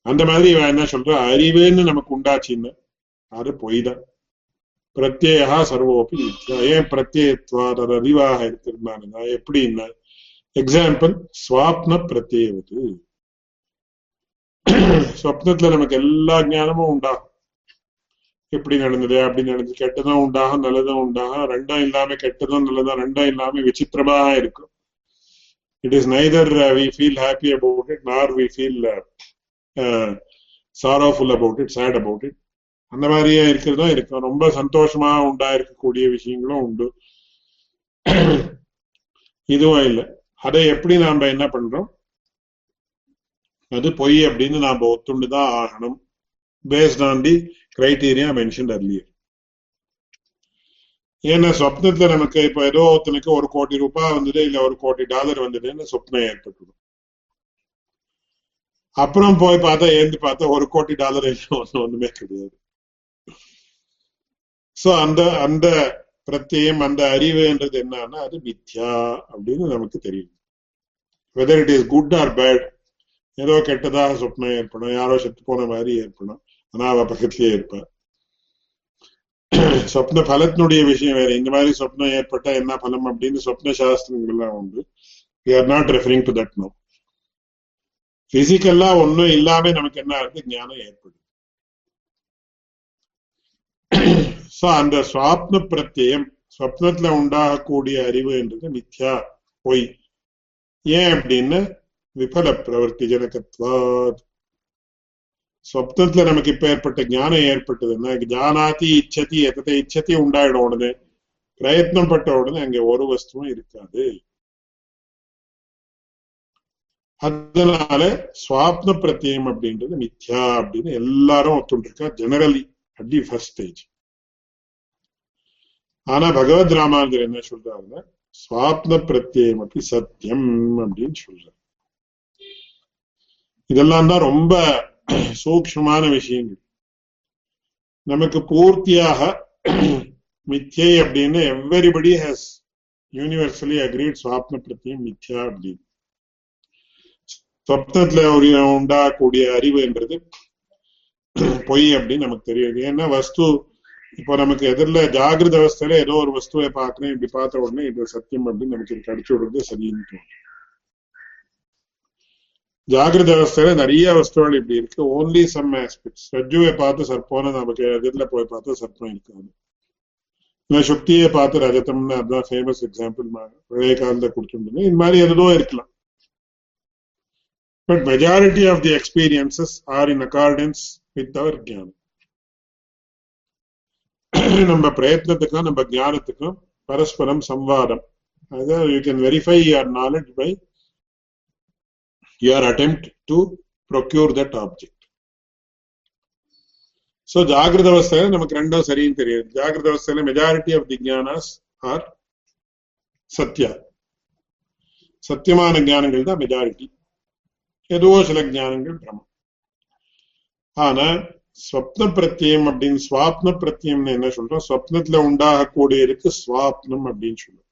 அந்த மாதிரி இவன் என்ன சொல்ற? அறிவுன்னு நமக்கு உண்டாச்சுன்னு. அது பொய் தான் பிரத்யேகா சர்வோபி ஏன் பிரத்யேகத்வார் அது அறிவாக இருக்கிறானுங்க எப்படின்னா எக்ஸாம்பிள் சுவாப்ன பிரத்யேகத்து ஸ்வப்னத்துல நமக்கு எல்லா ஞானமும் உண்டாகும். எப்படி நடந்தது? அப்படி நடந்தது. கெட்டதும் உண்டாகும் நல்லதும் உண்டாகும். ரெண்டும் இல்லாம கெட்டதும் நல்லதும் ரெண்டும் இல்லாம விசித்திரமாக இருக்கும். It is neither we feel happy about it nor we feel sorrowful about it sad about it அந்த மாதிரியே இருக்கிறதும் இருக்கும். ரொம்ப சந்தோஷமா உண்டா இருக்கக்கூடிய விஷயங்களும் உண்டு. இதுவும் இல்லை. அதை எப்படி நாம என்ன பண்றோம்? அது பொய் அப்படின்னு நாம ஒத்துண்டுதான் ஆகணும். Based on the criteria mention earlier ஏன்னா சொப்னத்துல நமக்கு இப்ப ஏதோ ஒருத்தனுக்கு ஒரு கோடி ரூபாய் வந்தது இல்ல ஒரு கோடி டாலர் வந்ததுன்னு சொப்னம் ஏற்பட்டுடும். அப்புறம் போய் பார்த்தா ஏந்து பார்த்தா ஒரு கோடி டாலர் ஒண்ணுமே கிடையாது. சோ அந்த அந்த பிரத்தியம் அந்த அறிவுன்றது என்னன்னா அது மித்யா அப்படின்னு நமக்கு தெரியும். Whether it is good or bad ஏதோ கெட்டதாக சொப்னம் ஏற்படும் யாரோ செத்து போன மாதிரி ஏற்படும் ஆனா அவ பக்கத்திலேயே இருப்பார். சொப்ன பலத்தினுடைய விஷயம் வேற இந்த மாதிரி சொப்னம் ஏற்பட்டா என்ன பலம் அப்படின்னு சொப்ன சாஸ்திரங்கள் எல்லாம் உண்டு. We are not referring to that no பிசிக்கல்லா ஒன்றும் இல்லாம நமக்கு என்ன ஆகுது ஞானம் ஏற்படுது. சோ அந்த சுவாப்ன பிரத்யம் ஸ்வப்னத்துல உண்டாகக்கூடிய அறிவுன்றது மித்யா பொய். ஏன் அப்படின்னு விபல பிரவர்த்தி ஜனகத்வாத். சொப்னத்துல நமக்கு இப்ப ஏற்பட்ட ஞானம் ஏற்பட்டதுன்னா ஜானாதி இச்சதி எத்தத்தை இச்சதி உண்டாயிடும் உடனே பிரயத்னம் பட்ட உடனே அங்க ஒரு வஸ்துவும் இருக்காது. அதனால சுவாப்ன பிரத்யம் அப்படின்றது மித்யா அப்படின்னு எல்லாரும் ஒத்துண்டிருக்கா generally at the first stage ஆனா பகவத் ராமானுஜர் என்ன சொல்றாருன்னா சுவாப்ன பிரத்யம் அப்படி சத்தியம் அப்படின்னு சொல்றாரு. இதெல்லாம் தான் ரொம்ப சூக்ஷமான விஷயங்கள். நமக்கு பூர்த்தியாக மித்யை அப்படின்னு எவ்ரிபடி ஹேஸ் யூனிவர்சலி அக்ரீட் சுவாப்ன பிரத்தியம் மித்யா அப்படின்னு. சொப்னத்துல ஒரு உண்டாகக்கூடிய அறிவு என்றது பொய் அப்படின்னு நமக்கு தெரியாது. ஏன்னா வஸ்து இப்போ நமக்கு எதிரில் ஜாகிரத அவஸ்தையில ஏதோ ஒரு வஸ்துவை பார்க்கறேன் இப்படி பார்த்த உடனே இது சத்தியம் அப்படின்னு நமக்கு கடிச்சு விடுறது சரின்னு தோணும். ஜாகிரத அவஸ்தையில நிறைய வஸ்துகள் இப்படி இருக்கு. ஓன்லி சம் ஆஸ்பெக்ட்ஸ் ரஜுவை பார்த்து சர்ப்பம்னு நமக்கு எதிரில் போய் பார்த்து சர்ப்பம் இருக்காது. சுக்தியை பார்த்து ரஜத்தம்னு அதுதான் ஃபேமஸ் எக்ஸாம்பிள் பழைய காலத்துல கொடுத்துருந்தது. இந்த மாதிரி எதோ இருக்கலாம். But majority of the experiences are in accordance with our ஜானம் நம்ம பிரயத்னத்துக்கும் நம்ம ஜானத்துக்கும் பரஸ்பரம் சம்வாதம் அதாவது you can verify your knowledge by your attempt to procure that object. So ஜாகிரத அவஸ்தையில நமக்கு ரெண்டும் சரின்னு தெரியாது ஜாகிரத அவஸ்தையில மெஜாரிட்டி ஆஃப் தி ஜானாஸ் ஆர் சத்யா சத்தியமான ஞானங்கள் தான் மெஜாரிட்டி ஏதோ சில ஞானங்கள் பிரமம் ஆனா ஸ்வப்ன பிரத்தியம் அப்படின்னு ஸ்வாப்ன பிரத்தியம்னு என்ன சொல்றோம்? ஸ்வப்னத்துல உண்டாகக்கூடியதுக்கு ஸ்வாப்னம் அப்படின்னு சொல்லுவோம்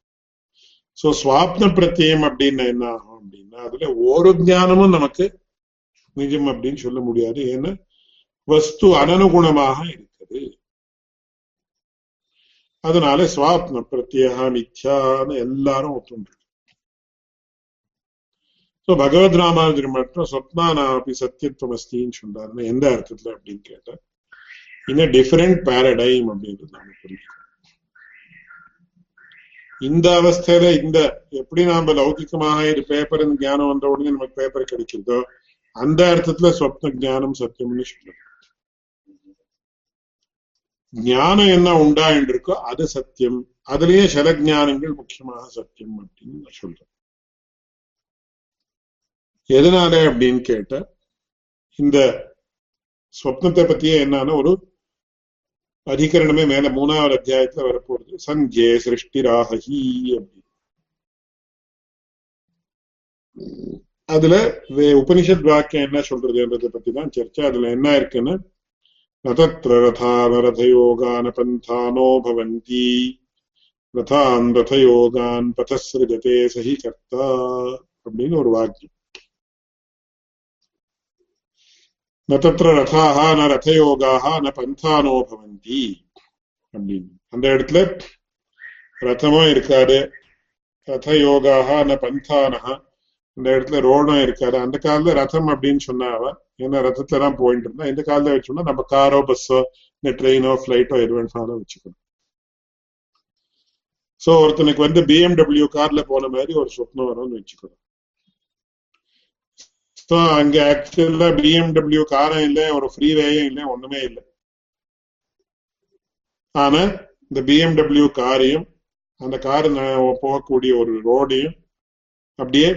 சோ சுவாப்ன பிரத்தியம் அப்படின்னு என்ன ஆகும் அப்படின்னா அதுல ஒரு ஞானமும் நமக்கு நிஜம் அப்படின்னு சொல்ல முடியாது. ஏன்னா வஸ்து அனனுகுணமாக இருக்குது. அதனால சுவாப்ன பிரத்யேகா மித்யான்னு எல்லாரும் ஒத்துண்டு ஸோ பகவத் ராமானுஜர் மட்டும் சொப்னானா அப்படி சத்தியத்துவம் அஸ்தின்னு சொல்றாருன்னு எந்த அர்த்தத்துல அப்படின்னு கேட்டா இன்னும் டிஃபரெண்ட் பேரடைம் அப்படின்றது நாம புரிஞ்சுக்கணும் இந்த அவஸ்தையில இந்த எப்படி நாம லௌகிகமாக இது பேப்பர் ஞானம் வந்த உடனே நமக்கு பேப்பர் கிடைக்கிறதோ அந்த அர்த்தத்துல சொப்ன ஜானம் சத்தியம்னு சொல்லணும் ஞானம் என்ன உண்டா என்று இருக்கோ அது சத்தியம் அதுலயே சில ஜானங்கள் முக்கியமாக சத்தியம் அப்படின்னு நான் சொல்றேன் எதனால அப்படின்னு கேட்ட இந்த ஸ்வப்னத்தை பத்தியே என்னன்னா ஒரு அதிகரணமே மேல மூணாவது அத்தியாயத்துல வரப்போறது சஞ்சே சிருஷ்டிராகி அப்படி அதுல உபனிஷத் வாக்கியம் என்ன சொல்றதுன்றத பத்தி தான் சர்ச்சை. அதுல என்ன இருக்குன்னு நதத்திர ரதான் ரதயோகான பந்தானோ பவந்தி ரதான் ரதயோகான் பதசிருஜதே சஹி கர்த்தா அப்படின்னு ஒரு வாக்கியம். न தத்திர ரதாக ந ரதயோகாக न பந்தானோ பவந்தி அப்படின்னு. அந்த இடத்துல ரதமும் இருக்காது ரதயோகாக ந பந்தானஹா அந்த இடத்துல ரோடம் இருக்காது. அந்த காலத்துல ரதம் அப்படின்னு சொன்னாவ ஏன்னா ரதத்துல தான் போயிட்டு இருந்தா இந்த காலத்துல வச்சோம்னா நம்ம காரோ பஸ்ஸோ இந்த ட்ரெயினோ ஃபிளைட்டோ எது வேணாலும் வச்சுக்கணும். சோ ஒருத்தனுக்கு வந்து பிஎம்டபிள்யூ கார்ல போன மாதிரி ஒரு சொப்னம் வரும்னு வச்சுக்கணும். ஸோ அங்க ஆக்சுவலா பிஎம்டபிள்யூ காரம் இல்லை ஒரு ஃப்ரீவேயும் இல்லை ஒண்ணுமே இல்லை. ஆனா இந்த பிஎம்டபிள்யூ காரையும் அந்த கார் போகக்கூடிய ஒரு ரோடையும் அப்படியே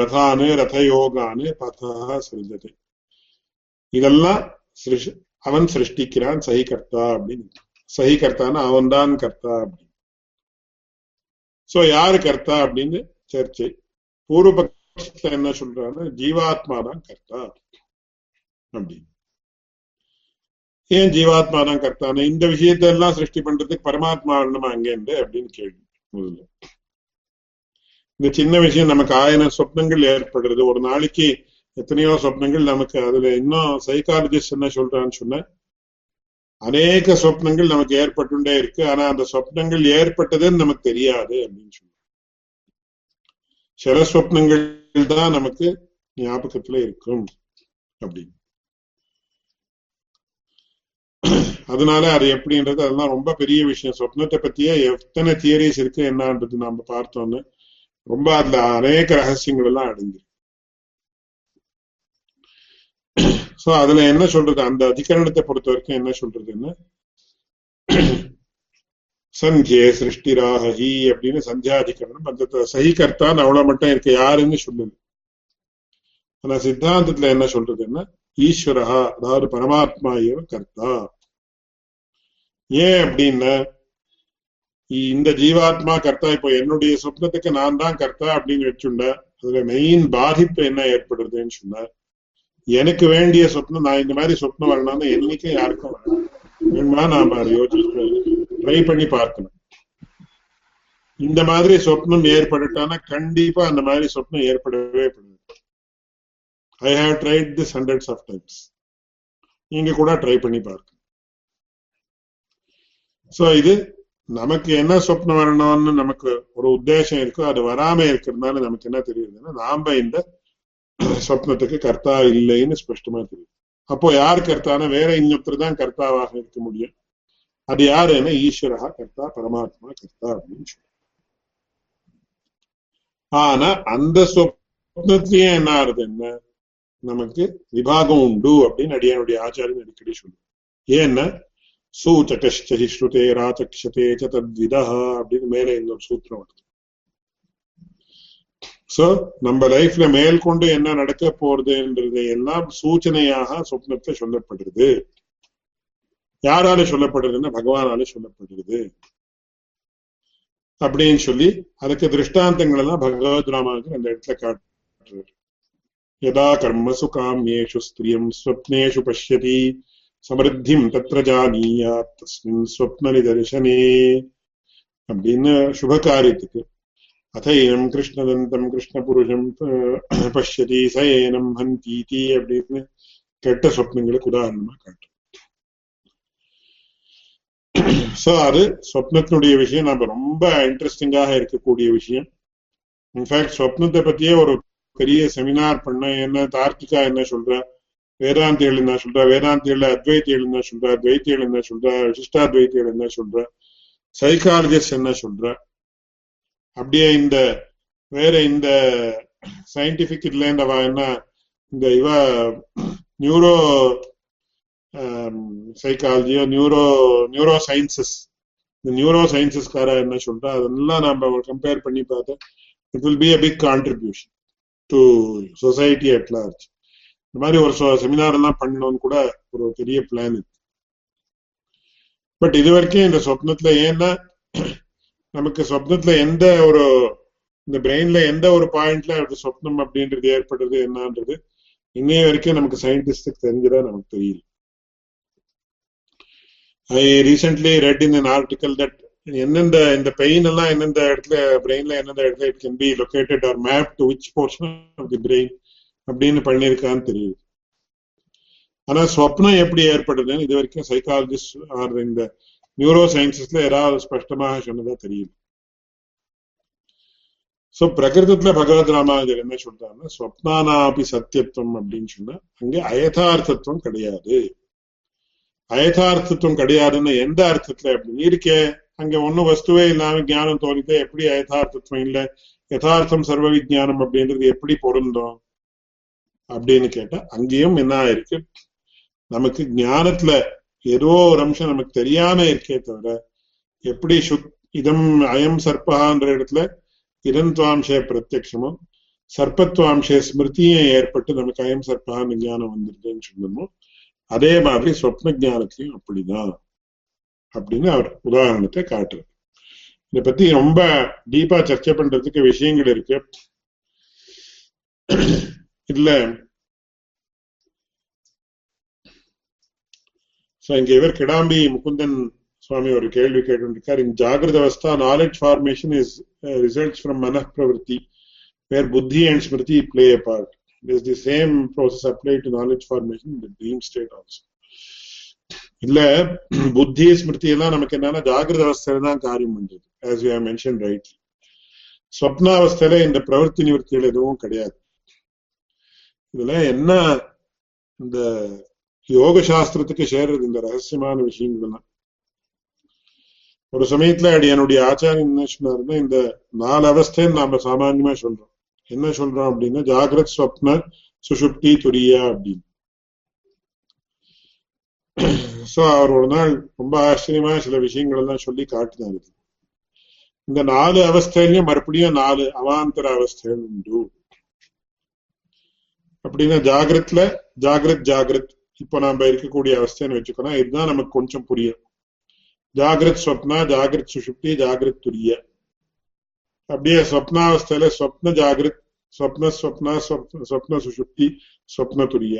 ரதானு ரதயோகானு பதா சிருஜது இதெல்லாம் அவன் சிருஷ்டிக்கிறான் சகி கர்த்தா அப்படின்னு. சகி கர்த்தான்னு அவன் தான் கர்த்தா அப்படின்னு. சோ யாரு கர்த்தா அப்படின்னு? சர்ச்சை. பூர்வ என்ன சொல்றாரு ஜீவாத்மா தான் கர்த்தா அப்படின்னு. ஏன் ஜீவாத்மா தான் கர்த்தான இந்த விஷயத்தெல்லாம் சிருஷ்டி பண்றதுக்கு பரமாத்மா வேணுமா அங்கேருந்து அப்படின்னு கேள்வி முதல்ல. இந்த சின்ன விஷயம் நமக்கு ஆயிரம் சொப்னங்கள் ஏற்படுறது. ஒரு நாளைக்கு எத்தனையோ சொப்னங்கள் நமக்கு அதுல இன்னும் சைக்காலஜிஸ்ட் என்ன சொல்றான்னு சொன்ன அநேக சொப்னங்கள் நமக்கு ஏற்பட்டுண்டே இருக்கு. ஆனா அந்த சொப்னங்கள் ஏற்பட்டதுன்னு நமக்கு தெரியாது அப்படின்னு சொன்ன சில சொப்னங்கள் தான் நமக்கு ஞாபகத்துல இருக்கும் அப்படின்னு. அதனால அது எப்படின்றது அதெல்லாம் ரொம்ப பெரிய விஷயம். சொப்னத்தை பத்தியே எத்தனை தியரிஸ் இருக்கு என்னன்றது நாம பார்த்தோம்னு ரொம்ப அதுல அநேக ரகசியங்கள் எல்லாம் அடங்கி சோ அதுல என்ன சொல்றது? அந்த அதிகரணத்தை பொறுத்த வரைக்கும் என்ன சொல்றதுன்னா சந்தியே சிருஷ்டிராகி அப்படின்னு சந்தியாதிகரணம் அந்த சகிகர்த்தான் அவ்வளவு மட்டும் இருக்கு யாருன்னு சொல்லுது. ஆனா சித்தாந்தத்துல என்ன சொல்றதுன்னா ஈஸ்வரா அதாவது பரமாத்மா ஏவ கர்த்தா. ஏன் அப்படின்னா இந்த ஜீவாத்மா கர்த்தா இப்போ என்னுடைய சொப்னத்துக்கு நான் தான் கர்த்தா அப்படின்னு வச்சுண்ட அதுல மெயின் பாதிப்பு என்ன ஏற்படுறதுன்னு சொன்ன எனக்கு வேண்டிய சொப்னம் நான் இந்த மாதிரி சொப்னம் வரணும்னு என்னைக்கும் யாருக்கும் வேணுமா நாம அதை யோசிச்சு ட்ரை பண்ணி பார்க்கணும். இந்த மாதிரி சொப்னம் ஏற்பட்டுட்டானா கண்டிப்பா அந்த மாதிரி சொப்னம் ஏற்படவே I have tried this hundreds of times நீங்க கூட ட்ரை பண்ணி பார்க்கணும். சோ இது நமக்கு என்ன சொப்னம் வரணும்னு நமக்கு ஒரு உத்தேசம் இருக்கோ அது வராம இருக்கிறதுனால நமக்கு என்ன தெரியுதுன்னா நாம இந்த சொப்னத்துக்கு கர்த்தா இல்லைன்னு ஸ்பஷ்டமா தெரியுது. அப்போ யார் கர்த்தானா? வேற இன்னொருத்தர் தான் கர்த்தாவாக இருக்க முடியும். அது யாருன்னா ஈஸ்வரா கர்த்தா பரமாத்மா கர்த்தா அப்படின்னு ஆனா அந்த சொப்னத்திலேயே என்ன ஆறுது என்ன? நமக்கு விபாகம் உண்டு அப்படின்னு அடியானுடைய ஆச்சாரியன் அடிக்கடி சொல்லுவோம் ஏன்னா சூச்சகி ஸ்ருதே ராச்சக்ஷதே தத்விதா அப்படின்னு மேலே இன்னொரு சூத்திரம் வருது. சோ நம்ம லைஃப்ல மேற்கொண்டு என்ன நடக்க போறதுன்றது எல்லாம் சூச்சனையாக சொப்னத்தை சொல்லப்படுறது யாரால சொல்லப்படுறதுன்னா பகவானால சொல்லப்படுறது. அப்படின்னு சொல்லி அதுக்கு திருஷ்டாந்தங்கள் எல்லாம் பகவத் ராமாவுக்கு அந்த இடத்துல காட்டுறாரு. யதா கர்மசு காமியேஷு ஸ்திரியம் ஸ்வப்னேஷு பசியதி சமிருத்திம் தத்திர ஜானீயாத் தஸ்மின் ஸ்வப்ன நிதர்சனே அப்படின்னு சுப காரியத்துக்கு அதைனம் கிருஷ்ணதந்தம் கிருஷ்ணபுருஷம் பசியதி சயனம் ஹந்தீதி அப்படின்னு கெட்ட சொப்னங்களுக்கு உதாரணமா காட்டு சோ அது சொப்னத்தினுடைய விஷயம். நம்ம ரொம்ப இன்ட்ரெஸ்டிங்காக இருக்கக்கூடிய விஷயம். இன்ஃபேக்ட் சொப்னத்தை பத்தியே ஒரு பெரிய செமினார் பண்ண என்ன தார்க்கிகா என்ன சொல்ற வேதாந்திகள் என்ன சொல்ற வேதாந்திகள் அத்வைத்திகள் என்ன சொல்ற துவைத்திகள் என்ன சொல்ற விசிஷ்டாத்வைத்திகள் என்ன சொல்ற சைக்காலஜிஸ்ட் என்ன சொல்ற. அப்படியே இந்த வேற இந்த சயின்டிபிக் இதுல இந்த என்ன இந்த இவ நியூரோ சைக்காலஜியோ நியூரோ நியூரோ சயின்சஸ் இந்த நியூரோ சயின்சஸ்கார என்ன சொல்றா? அதெல்லாம் நம்ம கம்பேர் பண்ணி பார்த்தா it will be a big contribution to society at large இந்த மாதிரி ஒரு செமினார் எல்லாம் பண்ணணும்னு கூட ஒரு பெரிய பிளான் இருக்கு. பட் இது வரைக்கும் இந்த சொப்னத்துல ஏன்னா நமக்கு சொப்னத்துல எந்த ஒரு இந்த பிரெயின்ல எந்த ஒரு பாயிண்ட்ல சொப்னம் அப்படின்றது ஏற்படுறது என்னன்றது இன்னைய வரைக்கும் நமக்கு சயின்டிஸ்டுக்கு தெரிஞ்சதா நமக்கு தெரியல I recently read in an article that எந்தெந்த இந்த பெயின் எல்லாம் எந்தெந்த இடத்துல பிரெயின்ல எந்தெந்த இடத்துல it can be located or map to which portion of the brain அப்படின்னு பண்ணியிருக்கான்னு தெரியுது. ஆனா ஸ்வப்னம் எப்படி ஏற்படுதுன்னு இது வரைக்கும் சைக்காலஜிஸ்ட் ஆர் இந்த நியூரோ சயின்சஸ்ல ஏதாவது ஸ்பஷ்டமாக சொன்னதா தெரியும் சோ பிரகிருதத்துல பகவத் ராமானுஜர் என்ன சொல்றாருன்னா ஸ்வப்னானாபி சத்தியத்துவம் அப்படின்னு சொன்னா அங்கே அயதார்த்தத்துவம் கிடையாது. அயதார்த்தத்துவம் கிடையாதுன்னு எந்த அர்த்தத்துல அப்படின்னு இருக்கே? அங்க ஒன்னும் வஸ்துவே இல்லாம ஞானம் தோணித்தே எப்படி அயதார்த்தத்துவம் இல்லை? யதார்த்தம் சர்வ விஜானம் அப்படின்றது எப்படி பொருந்தோம்? அப்படின்னு கேட்டா அங்கேயும் என்ன ஆயிருக்கு? நமக்கு ஞானத்துல ஏதோ ஒரு அம்சம் நமக்கு தெரியாம இருக்கே தவிர எப்படி சுத் இதம் அயம் சர்பகான்ற இடத்துல இதந்த்வாம்சே பிரத்யட்சமும் சர்ப்பத்வாம்சே ஸ்மிருதியும் ஏற்பட்டு நமக்கு அயம் சர்பகான்னு ஞானம் வந்துருதுன்னு சொல்லணும் அதே மாதிரி சொப்ன ஜானத்திலையும் அப்படிதான். அப்படின்னு அவர் உதாரணத்தை காட்டுறார். இதை பத்தி ரொம்ப டீப்பா சர்ச்சை பண்றதுக்கு விஷயங்கள் இருக்கு. இதுல இங்க இவர் கிடாம்பி முகுந்தன் சுவாமி ஒரு கேள்வி கேட்டிருக்கார். இன் ஜாகிரத அவஸ்தா knowledge formation is results from மன பிரவருத்தி வேர் புத்தி and Smriti play a part It the same process apply to knowledge formation இந்த ட்ரீம் ஸ்டேட் ஆல்சோ இல்ல புத்தி ஸ்மிருதி எல்லாம் நமக்கு என்னன்னா ஜாகிரத அவஸ்தையில தான் காரியம் பண்றது ஆஸ் யூ மென்ஷன் ரைட் ஸ்வப்னாவஸ்தையில இந்த பிரவர்த்தி நிவர்த்திகள் எதுவும் கிடையாது. இதுல என்ன இந்த யோக சாஸ்திரத்துக்கு சேர்றது இந்த ரகசியமான விஷயங்கள்லாம். ஒரு சமயத்துல என்னுடைய ஆச்சாரியன் என்ன சொன்னாருன்னா இந்த நாலு அவஸ்தைன்னு நாம சாமான்யமா சொல்றோம். என்ன சொல்றோம் அப்படின்னா ஜாகிரத் ஸ்வப்ன சுஷுப்தி துரியா அப்படின்னு. சோ அவர் ஒரு நாள் ரொம்ப ஆச்சரியமா சில விஷயங்கள் எல்லாம் சொல்லி காட்டினாரு. இந்த நாலு அவஸ்தையிலயும் மறுபடியும் நாலு அவாந்தர அவஸ்தைகள் உண்டு. அப்படின்னா ஜாகிரத்ல ஜாகிரத் ஜாகிரத். இப்ப நாம இருக்கக்கூடிய அவஸ்தைன்னு வச்சுக்கணும் இதுதான் நமக்கு கொஞ்சம் புரியும். ஜாகிரத் ஸ்வப்னா ஜாகிரத் சுஷுப்தி ஜாகிரத் துரிய. அப்படியே ஸ்வப்னாவஸ்தையில ஸ்வப்ன ஜாகிரத் ஸ்வப்ன ஸ்வப்னா ஸ்வப்ன சுஷுப்தி ஸ்வப்ன துரிய.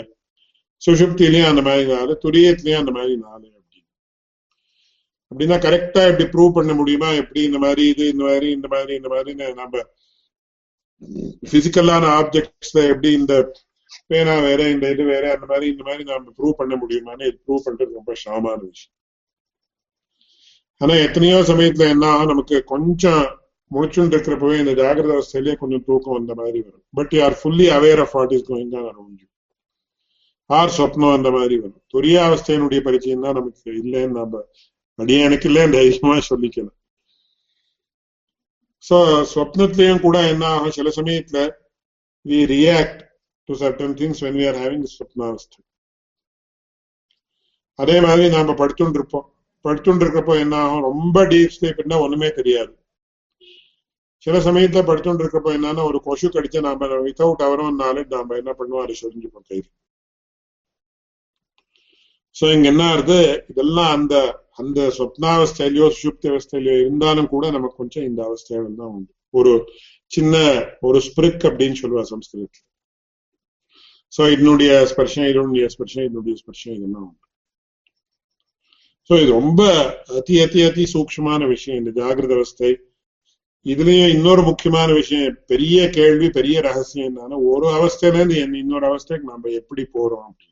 சுஷுப்திலையும் அந்த மாதிரி நாலு துரியத்திலயும் அந்த மாதிரி நாலு அப்படின்னு. அப்படின்னா கரெக்டா எப்படி ப்ரூவ் பண்ண முடியுமா? எப்படி இந்த மாதிரி இது இந்த மாதிரி இந்த மாதிரி இந்த மாதிரி நம்ம பிசிக்கலான ஆப்ஜெக்ட்ஸ்ல எப்படி இந்த பேனா வேற இந்த இது வேற அந்த மாதிரி இந்த மாதிரி நாம ப்ரூவ் பண்ண முடியுமான்னு ப்ரூவ் பண்றது ரொம்ப ஷாமான விஷயம். ஆனா எத்தனையோ சமயத்துல என்ன நமக்கு கொஞ்சம் முடிச்சுட்டு இருக்கிறப்பவே இந்த ஜாகிரத அவஸ்தையிலேயே கொஞ்சம் தூக்கம் வந்த மாதிரி வரும். But you are fully aware of what is going தான் அரௌண்ட் ஆர் சொப்னம் அந்த மாதிரி வரும். துரிய அவஸ்தையினுடைய பரிச்சயம் தான் நமக்கு இல்லைன்னு நம்ம எனக்கு இல்லை தைரியமா சொல்லிக்கலாம் சோ ஸ்வப்னத்திலையும் கூட என்ன ஆகும்? சில சமயத்துல we react to certain things when we are having ஸ்வப்னாவஸ்தை அதே மாதிரி நாம படுத்துட்டு இருப்போம் படுத்துட்டு இருக்கிறப்போ என்ன ஆகும்? ரொம்ப டீப் ஸ்லீப்னா ஒண்ணுமே தெரியாது. சில சமயத்துல படுத்துட்டு இருக்கப்போ என்னன்னா ஒரு கொசு கடிச்சா நாம வித்தவுட் அவரும் நாலேஜ் நாம என்ன பண்ணுவோம்? அதை சொரிஞ்சுப்போம் கைது சோ இங்க என்ன ஆகுது? இதெல்லாம் அந்த அந்த சொப்னாவஸ்தையிலயோ சுப்தி அவஸ்தையிலயோ இருந்தாலும் கூட நமக்கு கொஞ்சம் இந்த அவஸ்தைகள் தான் உண்டு. ஒரு சின்ன ஒரு ஸ்பிரிக் அப்படின்னு சொல்லுவா சம்ஸ்கிருதத்துல. சோ இதனுடைய ஸ்பர்ஷம் இதனுடைய ஸ்பர்ஷம் இதனுடைய ஸ்பர்ஷம் இதெல்லாம் உண்டு. சோ இது ரொம்ப அதி அதி அதி சூக்ஷமான விஷயம். இந்த ஜாகிரத அவஸ்தை இதுலயும் இன்னொரு முக்கியமான விஷயம் பெரிய கேள்வி பெரிய ரகசியம் என்னன்னா ஒரு அவஸ்தையில இருந்து இன்னொரு அவஸ்தைக்கு நம்ம எப்படி போறோம் அப்படின்னு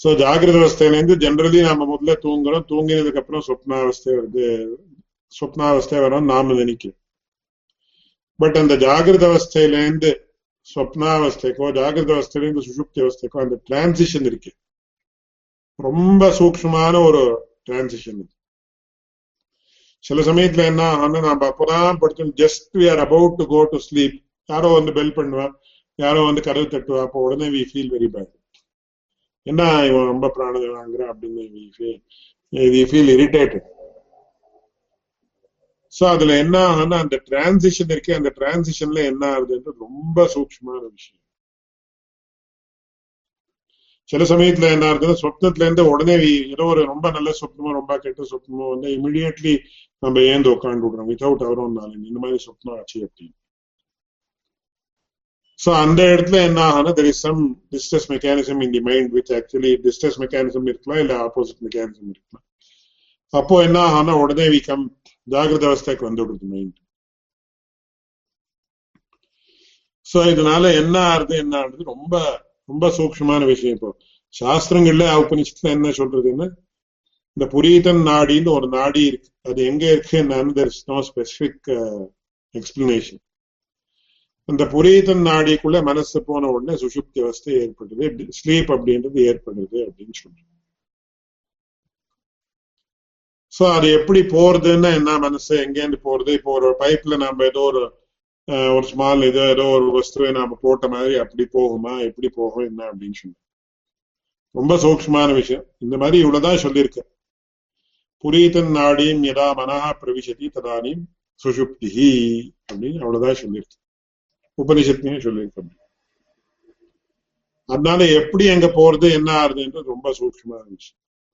சோ ஜாகிரத அவஸ்தையில இருந்து ஜென்ரலி நாம முதல்ல தூங்குறோம். தூங்கினதுக்கு அப்புறம் சொப்னாவஸ்தை வருது. சொப்னாவஸ்தை வரும் நாம நினைக்கிறோம். பட் அந்த ஜாகிரத அவஸ்தையில இருந்து சொப்னாவஸ்தைக்கோ ஜாகிரத அவஸ்தையில இருந்து சுசுப்தி அவஸ்தைக்கோ அந்த டிரான்சிஷன் இருக்கு. ரொம்ப சூக்ஷமான ஒரு டிரான்சிஷன் இது. சில சமயத்துல என்ன ஆனா நம்ம அப்பதான் படிச்சோம் just we are about to go to sleep யாரோ வந்து பெல் பண்ணுவா. யாரோ வந்து கதவு தட்டுவா. அப்போ உடனே வி ஃபீல் வெரி பேட் என்ன இவன் ரொம்ப பிராணம் வாங்குறான் அப்படின்னு வி ஃபீல் இரிட்டேட்டட் சோ அதுல என்ன ஆகும்னா அந்த டிரான்சிஷன் இருக்கு அந்த டிரான்சிஷன்ல என்ன ஆகுதுன்றது ரொம்ப சூக்ஷமான விஷயம். சில சமயத்துல என்ன ஆகுதுன்னா சொப்னத்துல இருந்து உடனே ஏதோ ஒரு ரொம்ப நல்ல சொப்னமோ ரொம்ப கெட்ட சொப்னமோ வந்து இமிடியட்லி நம்ம ஏந்து உட்காந்து விடுறோம் வித்தவுட் அவரும் நாலு இந்த மாதிரி சொப்னம் ஆச்சு அப்படின்னு. சோ அந்த இடத்துல என்ன ஆகும்னா there is some distress mechanism in the mind which actually distress mechanism இருக்கலாம் இல்ல ஆப்போசிட் மெக்கானிசம் இருக்கலாம். அப்போ என்ன ஆகும்னா உடனே வி கம் ஜாகிரத அவஸ்தைக்கு வந்து விடுது மைண்ட் சோ இதனால என்ன ஆறுது என்ன ஆகுது ரொம்ப ரொம்ப சூக்ஷமான விஷயம் இப்போ. சாஸ்திரங்கள்ல நிச்சயத்துல என்ன சொல்றதுன்னா இந்த புரீதன் நாடின்னு ஒரு நாடி இருக்கு. அது எங்க இருக்கு நோ ஸ்பெசிபிக் எக்ஸ்பிளனேஷன் அந்த புரீதன் நாடிக்குள்ள மனசு போன உடனே சுசுப்தி அவஸ்தை ஏற்படுது ஸ்லீப் அப்படின்றது ஏற்படுது அப்படின்னு சொல்றேன் சோ அது எப்படி போறதுன்னா என்ன மனசு எங்கேருந்து போறது? இப்போ ஒரு பைப்ல நாம ஏதோ ஒரு uh, ஒரு ஸ்மால் ஏதோ ஏதோ ஒரு வஸ்துவை நாம போட்ட மாதிரி அப்படி போகுமா? எப்படி போகும்? என்ன அப்படின்னு சொல்லி ரொம்ப சூக்ஷமான விஷயம். இந்த மாதிரி இவ்வளவுதான் சொல்லியிருக்கேன். புரீதன் நாடியும் எதா மனஹா பிரவிசதி ததானியும் சுஷுப்தி அப்படின்னு அவ்வளவுதான் சொல்லியிருக்கு. உபனிஷத்துலயும் சொல்லியிருக்கோம். அதனால எப்படி அங்க போறது என்ன ஆறுதுன்றது ரொம்ப சூட்சமா இருந்துச்சு.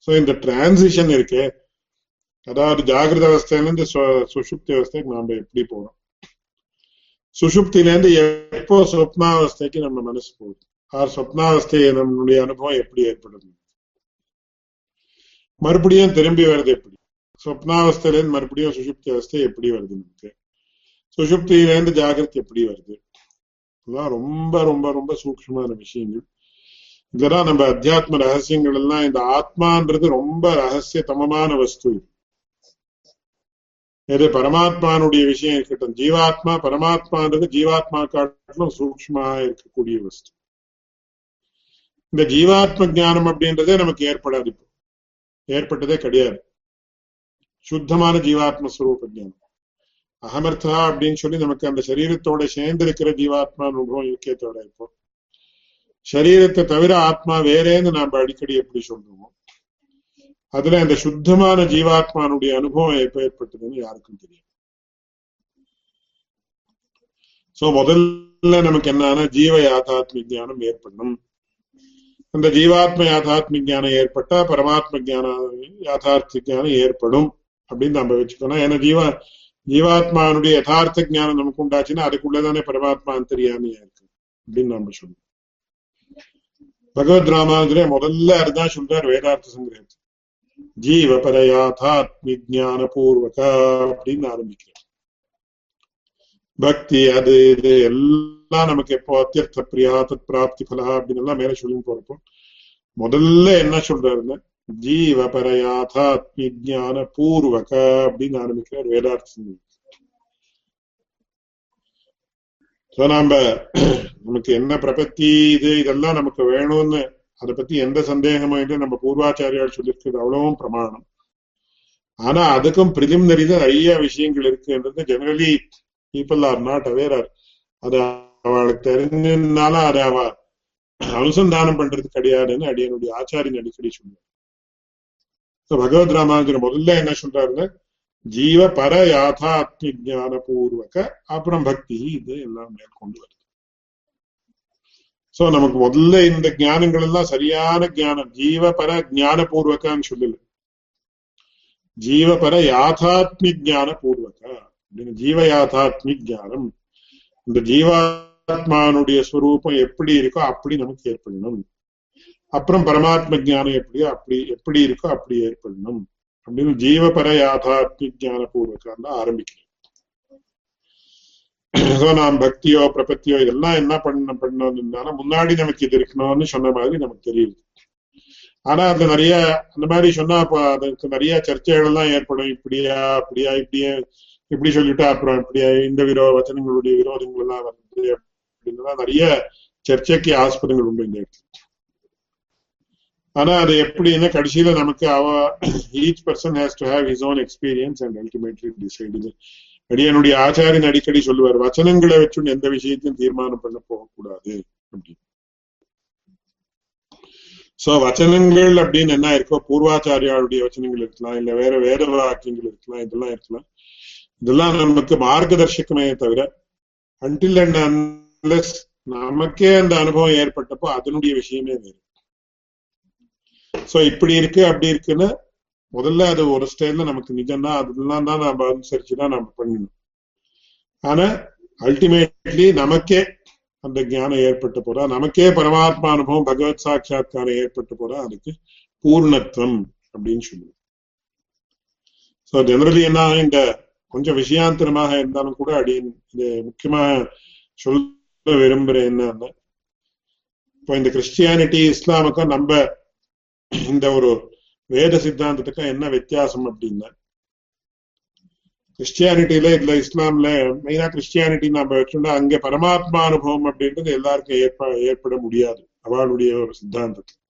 சோ இந்த டிரான்சிஷன் இருக்கு. அதாவது ஜாகிரத அவஸ்தையிலிருந்து சுஷுப்தி அவஸ்தைக்கு நாம எப்படி போறோம்? சுஷுப்திலேருந்து எப்போ சொப்னாவஸ்தைக்கு நம்ம மனசு போகுது? ஆர் சொப்னாவஸ்தை நம்மளுடைய அனுபவம் எப்படி ஏற்படுது? மறுபடியும் திரும்பி வருது எப்படி? சொப்னாவஸ்தையிலேருந்து மறுபடியும் சுஷுப்தி அவஸ்தை எப்படி வருது நமக்கு? சுஷுப்தியிலேருந்து ஜாகிரத் எப்படி வருது? இதெல்லாம் ரொம்ப ரொம்ப ரொம்ப சூக்ஷமான விஷயங்கள். இதெல்லாம் நம்ம அத்தியாத்ம ரகசியங்கள் எல்லாம் இந்த ஆத்மான்றது ரொம்ப ரகசியத்தமமான வஸ்து இது. பரமாத்மானுடைய விஷயம் இருக்கட்டும். ஜீவாத்மா பரமாத்மான்றது ஜீவாத்மா காட்டிலும் சூக்மா இருக்கக்கூடிய வஸ்து. இந்த ஜீவாத்ம ஜானம் அப்படின்றதே நமக்கு ஏற்படாது இப்போ. ஏற்பட்டதே கிடையாது சுத்தமான ஜீவாத்ம ஸ்வரூப ஜானம் அகமர்த்தா அப்படின்னு சொல்லி நமக்கு அந்த சரீரத்தோட சேர்ந்து இருக்கிற ஜீவாத்மா அனுபவம் இருக்கே தவிர இப்போ. சரீரத்தை தவிர ஆத்மா வேறேன்னு நாம அடிக்கடி எப்படி சொல்றோம் அதுல அந்த சுத்தமான ஜீவாத்மானுடைய அனுபவம் எப்ப ஏற்பட்டதுன்னு யாருக்கும் தெரியும் சோ முதல்ல நமக்கு என்னன்னா ஜீவ யாதாத்மி ஞானம் ஏற்படணும். அந்த ஜீவாத்ம யாதாத்ம ஞானம் ஏற்பட்டா பரமாத்ம ஜான யாதார்த்த ஜானம் ஏற்படும் அப்படின்னு நம்ம வச்சுக்கணும். ஏன்னா ஜீவா ஜீவாத்மானுடைய யதார்த்த ஜானம் நமக்கு உண்டாச்சுன்னா அதுக்குள்ளதானே பரமாத்மா அந்தரியாமையா இருக்கு அப்படின்னு நம்ம சொல்லணும் பகவத் ராமானுஜரே முதல்ல அதுதான் சொல்றார் வேதார்த்த சங்கிரகத்தில் ஜீவ பரயாதாத்மி ஜான பூர்வக அப்படின்னு ஆரம்பிக்கிறார். பக்தி அது இது எல்லாம் நமக்கு எப்போ அத்தியர்த்த பிரியா தத் பிராப்தி பலா அப்படின்னு எல்லாம் மேல சொல்லி போறப்போ முதல்ல என்ன சொல்றாருன்னா ஜீவ பரயாதாத்மி ஜான பூர்வக அப்படின்னு ஆரம்பிக்கிறார் வேதார்த்த சங்கிரகம் நாம நமக்கு என்ன பிரபத்தி இது இதெல்லாம் நமக்கு வேணும்னு அதை பத்தி எந்த சந்தேகமும் இல்லை நம்ம பூர்வாச்சாரியால் சொல்லியிருக்கிறது அவ்வளவும் பிரமாணம் ஆனா அதுக்கும் பிரிலிமினரி தான் நிறைய விஷயங்கள் இருக்குன்றது generally people are not aware அது அவளுக்கு தெரிஞ்சிருந்தாலும் அதை அவ அனுசந்தானம் பண்றது கிடையாதுன்னு அடியனுடைய ஆச்சாரியன் அடிக்கடி சொன்னார். பகவத் ராமானுஜர் முதல்ல என்ன சொல்றாருன்னா ஜீவ பர யாதாத்ம ஜான பூர்வக அப்புறம் பக்தி இது எல்லாம் மேற்கொண்டு வருது. சோ நமக்கு முதல்ல இந்த ஞானங்கள் எல்லாம் சரியான ஞானம் ஜீவ பர ஜான பூர்வகான்னு சொல்லல. ஜீவ பர யாதாத்மி ஜான பூர்வக அப்படின்னு ஜீவ யாதாத்மி ஜானம் இந்த ஜீவா பரமாத்மானுடைய ஸ்வரூபம் எப்படி இருக்கோ அப்படி நமக்கு ஏற்படணும். அப்புறம் பரமாத்ம ஜானம் எப்படியோ அப்படி எப்படி இருக்கோ அப்படி ஏற்படணும். அப்படின்னு ஜீவபர யாதாத்மி ஜான பூர்வகம் தான் ஆரம்பிக்கிறேன் நாம் பக்தியோ பிரபத்தியோ இதெல்லாம் என்ன பண்ண இருந்தாலும் முன்னாடி நமக்கு இது இருக்கணும்னு சொன்ன மாதிரி நமக்கு தெரியுது. ஆனா அது நிறைய அந்த மாதிரி சொன்னா அப்ப அதுக்கு நிறைய சர்ச்சைகள் எல்லாம் ஏற்படும். இப்படியா அப்படியா இப்படியே இப்படி சொல்லிட்டா அப்புறம் இப்படியா இந்த விரோ வச்சனங்களுடைய விரோதங்கள் எல்லாம் வருது அப்படின்னு நிறைய சர்ச்சைக்கு ஆஸ்பதங்கள் உண்டு இந்த இடத்துல. ஆனா அது எப்படின்னா கடைசியில நமக்கு அவ each person has to have his own experience and ultimately decide இது. அடியனுடைய ஆச்சாரியன் அடிக்கடி சொல்லுவார் வச்சனங்களை வச்சு எந்த விஷயத்தையும் தீர்மானம் பண்ண போகக்கூடாது. அப்படின்னு. சோ வச்சனங்கள் அப்படின்னு என்ன இருக்கோ பூர்வாச்சாரியாளுடைய வச்சனங்கள் இருக்கலாம் இல்ல வேற வேற வாக்கியங்கள் இருக்கலாம் இதெல்லாம் இருக்கலாம். இதெல்லாம் நமக்கு மார்க்கதர்ஷகமே தவிர அன்டில் அண்ட் பிளஸ் நமக்கே அந்த அனுபவம் ஏற்பட்டப்போ அதனுடைய விஷயமே வேறு. சோ இப்படி இருக்கு அப்படி இருக்குன்னு முதல்ல அது ஒரு ஸ்டைல்ல நமக்கு நிஜம்னா அதெல்லாம் தான் நம்ம அனுசரிச்சுதான் நம்ம பண்ணணும். ஆனா அல்டிமேட்லி நமக்கே அந்த ஞானம் ஏற்பட்டு போறா. நமக்கே பரமாத்மா அனுபவம் பகவத் சாட்சா்காரம் ஏற்பட்டு போறா. அதுக்கு பூர்ணத்துவம் அப்படின்னு சொல்லுவோம். சோ ஜெனரலி என்ன இந்த கொஞ்சம் விஷயாந்திரமாக இருந்தாலும் கூட அப்படின்னு இது முக்கியமா சொல்ல விரும்புறேன் என்னன்னா இப்போ இந்த கிறிஸ்டியானிட்டி இஸ்லாமுக்கும் நம்ம இந்த ஒரு வேத சித்தாந்தத்துக்கும் என்ன வித்தியாசம் அப்படின்னா கிறிஸ்டியானிட்டியில இதுல இஸ்லாம்ல மெயினா கிறிஸ்டியானிட்டி நம்ம வச்சுட்டா அங்க பரமாத்மா அனுபவம் அப்படின்றது எல்லாருக்கும் ஏற்ப ஏற்பட முடியாது. அவளுடைய ஒரு சித்தாந்தத்தில்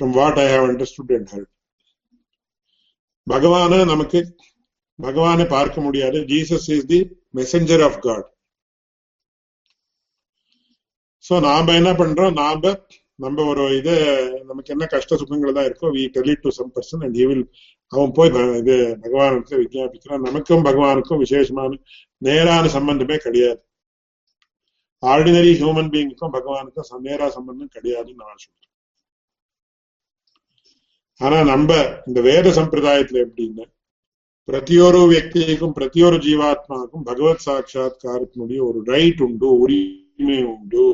from what I have understood and help பகவான நமக்கு பகவானை பார்க்க முடியாது. Jesus is the messenger of God so நாம என்ன பண்றோம்? நாம நம்ம ஒரு இது நமக்கு என்ன கஷ்ட சுகங்கள் தான் இருக்கோ we tell to some person and will அவன் போய் இது பகவானுக்கு விஜயாபிக்கிறான். நமக்கும் பகவானுக்கும் விசேஷமான நேரான சம்பந்தமே கிடையாது. ஆர்டினரி ஹியூமன் பீயிங்க்கும் பகவானுக்கும் நேரா சம்பந்தம் கிடையாதுன்னு நான் சொல்றேன். ஆனா நம்ம இந்த வேத சம்பிரதாயத்துல எப்படின்னா பிரதியொரு வியக்திக்கும் பிரதியொரு ஜீவாத்மாவுக்கும் பகவத் சாட்சா்காரத்தினுடைய ஒரு ரைட் உண்டு உரிமை உண்டு.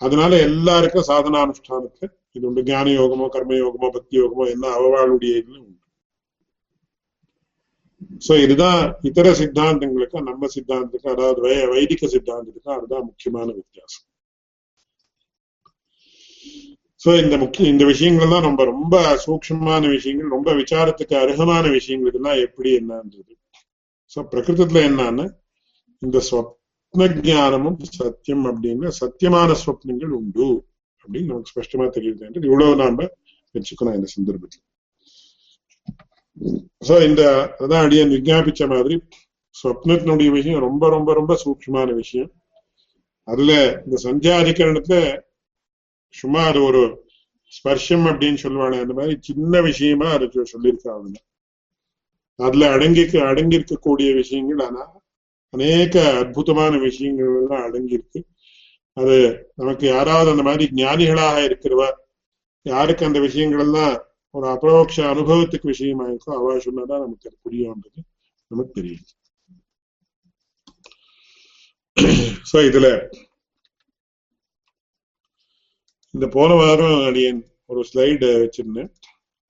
அதனால எல்லாருக்கும் சாதனானுஷ்டானத்துல இது உண்டு. ஞான யோகமோ கர்ம யோகமோ பக்தி யோகமோ எல்லாம் அவவாளுடைய இதுல உண்டு. சோ இதுதான் இதர சித்தாந்தங்களுக்கும் நம்ம சித்தாந்தத்துக்கும் அதாவது வைதிக சித்தாந்தத்துக்கும் அதுதான் முக்கியமான வித்தியாசம். சோ இந்த முக்கிய இந்த விஷயங்கள் தான் ரொம்ப ரொம்ப சூக்ஷமான விஷயங்கள் ரொம்ப விசாரத்துக்கு அருகமான விஷயங்கள் இதெல்லாம் எப்படி என்னன்றது. சோ பிரகிருதத்துல என்னன்னா இந்த ஸ்வப்ன ஜானமும் சத்தியம் அப்படின்னா சத்தியமான ஸ்வப்னங்கள் உண்டு அப்படின்னு நமக்கு ஸ்பஷ்டமா தெரியுது இவ்வளவு நாம வச்சுக்கணும் இந்த சந்தர்ப்பத்தில். சோ இந்த அதான் அடியன் விஜாபிச்ச மாதிரி ஸ்வப்னத்தினுடைய விஷயம் ரொம்ப ரொம்ப ரொம்ப சூட்சமான விஷயம். அதுல இந்த சந்தியாதிகரணத்துல சும்மா அது ஒரு ஸ்பர்ஷம் அப்படின்னு சொல்லுவாங்க அந்த மாதிரி சின்ன விஷயமா அது சொல்லியிருக்காங்க. அதுல அடங்கி அடங்கியிருக்கக்கூடிய விஷயங்கள் ஆனா அநேக அற்புதமான விஷயங்கள் எல்லாம் அடங்கியிருக்கு. அது நமக்கு யாராவது அந்த மாதிரி ஞானிகளாக இருக்கிறவா யாருக்கு அந்த விஷயங்கள் எல்லாம் ஒரு அபரோக்ஷ அனுபவத்துக்கு விஷயமா இருக்கோ அவ சொன்னதான் நமக்கு அது புரியும்ன்றது நமக்கு தெரியும். சோ இதுல இந்த போன வாரம் அடியன் ஒரு ஸ்லைடு வச்சிருந்தேன்.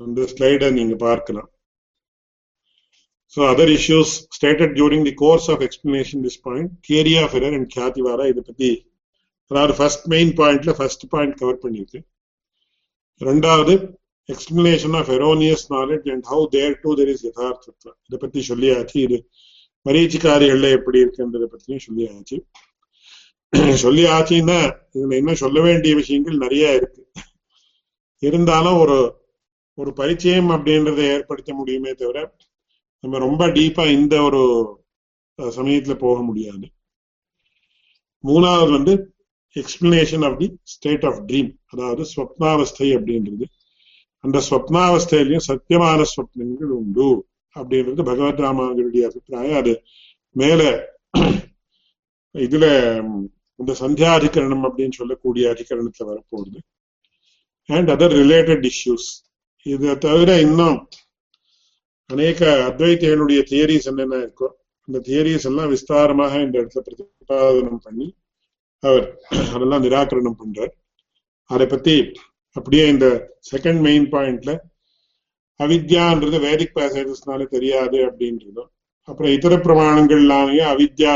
அந்த ஸ்லைடை நீங்க பார்க்கலாம். So other issues stated during the course of explanation this point, theory of error and Kyativara இதை பத்தி அதாவது ஃபர்ஸ்ட் மெயின் பாயிண்ட்ல ஃபர்ஸ்ட் பாயிண்ட் கவர் பண்ணிருக்கு ரெண்டாவது explanation of erroneous knowledge and how there to there is யதார்த்தத்துவம் இதை பத்தி சொல்லியாச்சு. இது மரீச்சிக்காரிகள்ல எப்படி இருக்குன்றதை பத்தியும் சொல்லியாச்சு. சொல்லியாச்சுன்னா இதுல இன்னும் சொல்ல வேண்டிய விஷயங்கள் நிறைய இருக்கு. இருந்தாலும் ஒரு ஒரு பரிச்சயம் அப்படின்றத ஏற்படுத்த முடியுமே தவிர நம்ம ரொம்ப டீப்பா இந்த ஒரு சமயத்துல போக முடியாது. மூணாவது வந்து explanation of the state of dream அதாவது ஸ்வப்னாவஸ்தை அப்படின்றது. அந்த ஸ்வப்னாவஸ்தையிலையும் சத்தியமான ஸ்வப்னங்கள் உண்டு அப்படின்றது பகவத் ராமானுடைய அபிப்பிராயம். அது மேல இதுல இந்த சந்தியாதிகரணம் அப்படின்னு சொல்லக்கூடிய அதிகரணத்துல வரப்போகுது. அண்ட் அதர் ரிலேட்டட் இஷ்யூஸ் இதை தவிர இன்னும் அநேக அத்வைத்தியனுடைய தியரிஸ் என்னென்ன இருக்கோ அந்த தியரிஸ் எல்லாம் விஸ்தாரமாக இந்த இடத்துல பிரதிபாதனம் பண்ணி அவர் அதெல்லாம் நிராகரணம் பண்றார். அதை பத்தி அப்படியே இந்த செகண்ட் மெயின் பாயிண்ட்ல அவித்யான்றது வேதிக் பேசேஜஸ்னால தெரியாது அப்படின்றதும் அப்புறம் இதர பிரமாணங்கள்லாமே அவித்யா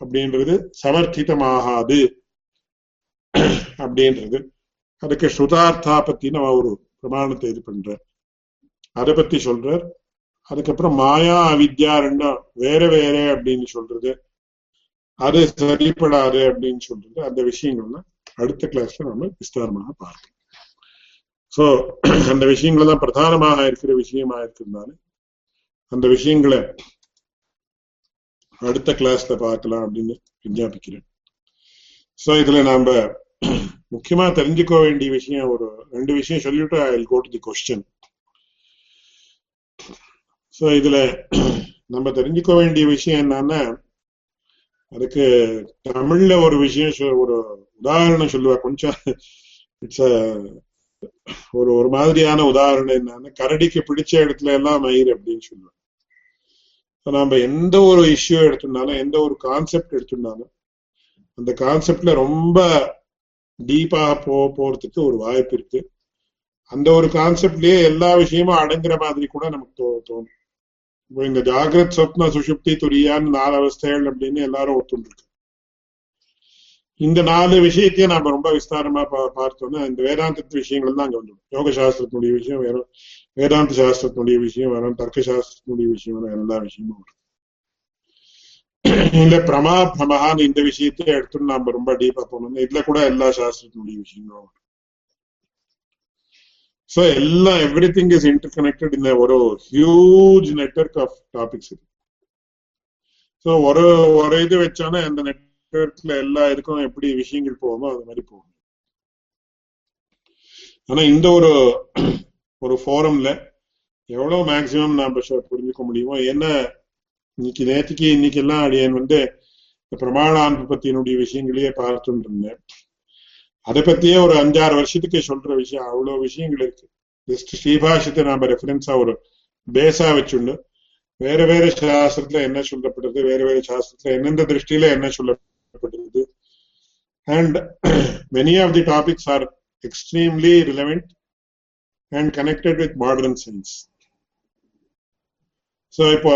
அப்படின்றது சமர்த்திதமாகாது அப்படின்றது. அதுக்கு ஸ்ருதார்த்தா பத்தின ஒரு பிரமாணத்தை இது பண்ற அதை பத்தி சொல்றார். அதுக்கப்புறம் மாயா அவித்யா ரெண்டும் வேற வேற அப்படின்னு சொல்றது. அது சரிப்படாது அப்படின்னு சொல்றது. அந்த விஷயங்கள்லாம் அடுத்த கிளாஸ்ல நம்ம விஸ்தாரமாக பார்க்கலாம். சோ அந்த விஷயங்கள் தான் பிரதானமாக இருக்கிற விஷயமா இருக்கிறதுனால அந்த விஷயங்களை அடுத்த கிளாஸ்ல பார்க்கலாம் அப்படின்னு விஞ்ஞாபிக்கிறேன். சோ இதுல நாம முக்கியமா தெரிஞ்சுக்க வேண்டிய விஷயம் ஒரு ரெண்டு விஷயம் சொல்லிட்டு I go to the question so இதுல நம்ம தெரிஞ்சுக்க வேண்டிய விஷயம் என்னன்னா அதுக்கு தமிழ்ல ஒரு விஷயம் ஒரு உதாரணம் சொல்லுவா. கொஞ்சம் இட்ஸ் ஒரு ஒரு மாதிரியான உதாரணம் என்னன்னா கரடிக்கு பிடிச்ச இடத்துல எல்லாம் மயிர் அப்படின்னு சொல்லுவேன் நம்ம எந்த ஒரு இஷ்யூ எடுத்துட்டாலும் எந்த ஒரு கான்செப்ட் எடுத்துட்டாலும் அந்த கான்செப்ட்ல ரொம்ப டீப்பாக போ போறதுக்கு ஒரு வாய்ப்பு இருக்கு. அந்த ஒரு கான்செப்ட்லயே எல்லா விஷயமும் அடங்குற மாதிரி கூட நமக்கு தோ தோணும். இந்த ஜாகிரத் சொப்ன சுஷுப்தி துரியான்னு நாலு அவஸ்தைகள் அப்படின்னு எல்லாரும் ஒத்துண்டிருக்கு. இந்த நாலு விஷயத்தையும் நாம ரொம்ப விஸ்தாரமா பா பார்த்தோம்னா இந்த வேதாந்தத்து விஷயங்கள் தான் அங்க வந்துடும். யோக சாஸ்திரத்தினுடைய விஷயம் வேற வேதாந்த சாஸ்திரத்தினுடைய விஷயம் வரும் தர்க்க சாஸ்திரத்தினுடைய விஷயம் வரும் எல்லா விஷயமும் வரும் இந்த பிரமா பிரமஹான்னு இந்த விஷயத்தை எடுத்து நாம ரொம்ப டீப்பா போனோம்னா இதுல கூட எல்லா சாஸ்திரத்தினுடைய விஷயங்களும் வரும் ஸோ எல்லாம் everything is interconnected இந்த ஒரு ஹியூஜ் நெட்ஒர்க் ஆஃப் டாபிக்ஸ் இருக்கு ஸோ ஒரு ஒரு இது வச்சானா அந்த நெட்ஒர்க்ல எல்லா இதுக்கும் எப்படி விஷயங்கள் போகுமோ அது மாதிரி போகும். ஆனா இந்த ஒரு ஒரு ஃபோரம்ல எவ்வளவு மேக்சிமம் நாம புரிஞ்சுக்க முடியுமோ என்ன இன்னைக்கு நேற்றுக்கு இன்னைக்கு எல்லாம் அடியன் வந்து இந்த பிரமாணான்பத்தினுடைய விஷயங்களையே பார்த்துட்டு இருந்தேன். அதை பத்தியே ஒரு அஞ்சாறு வருஷத்துக்கு சொல்ற விஷயம் அவ்வளவு விஷயங்கள் இருக்கு. ஜஸ்ட் ஸ்ரீபாஷத்தை நாம ரெஃபரன்ஸா ஒரு பேஸா வச்சுண்டு வேற வேற சாஸ்திரத்துல என்ன சொல்லப்படுறது வேற வேற சாஸ்திரத்துல எந்தெந்த திருஷ்டியில என்ன சொல்லப்படுறது and many of the topics are extremely relevant and connected with modern science so இப்போ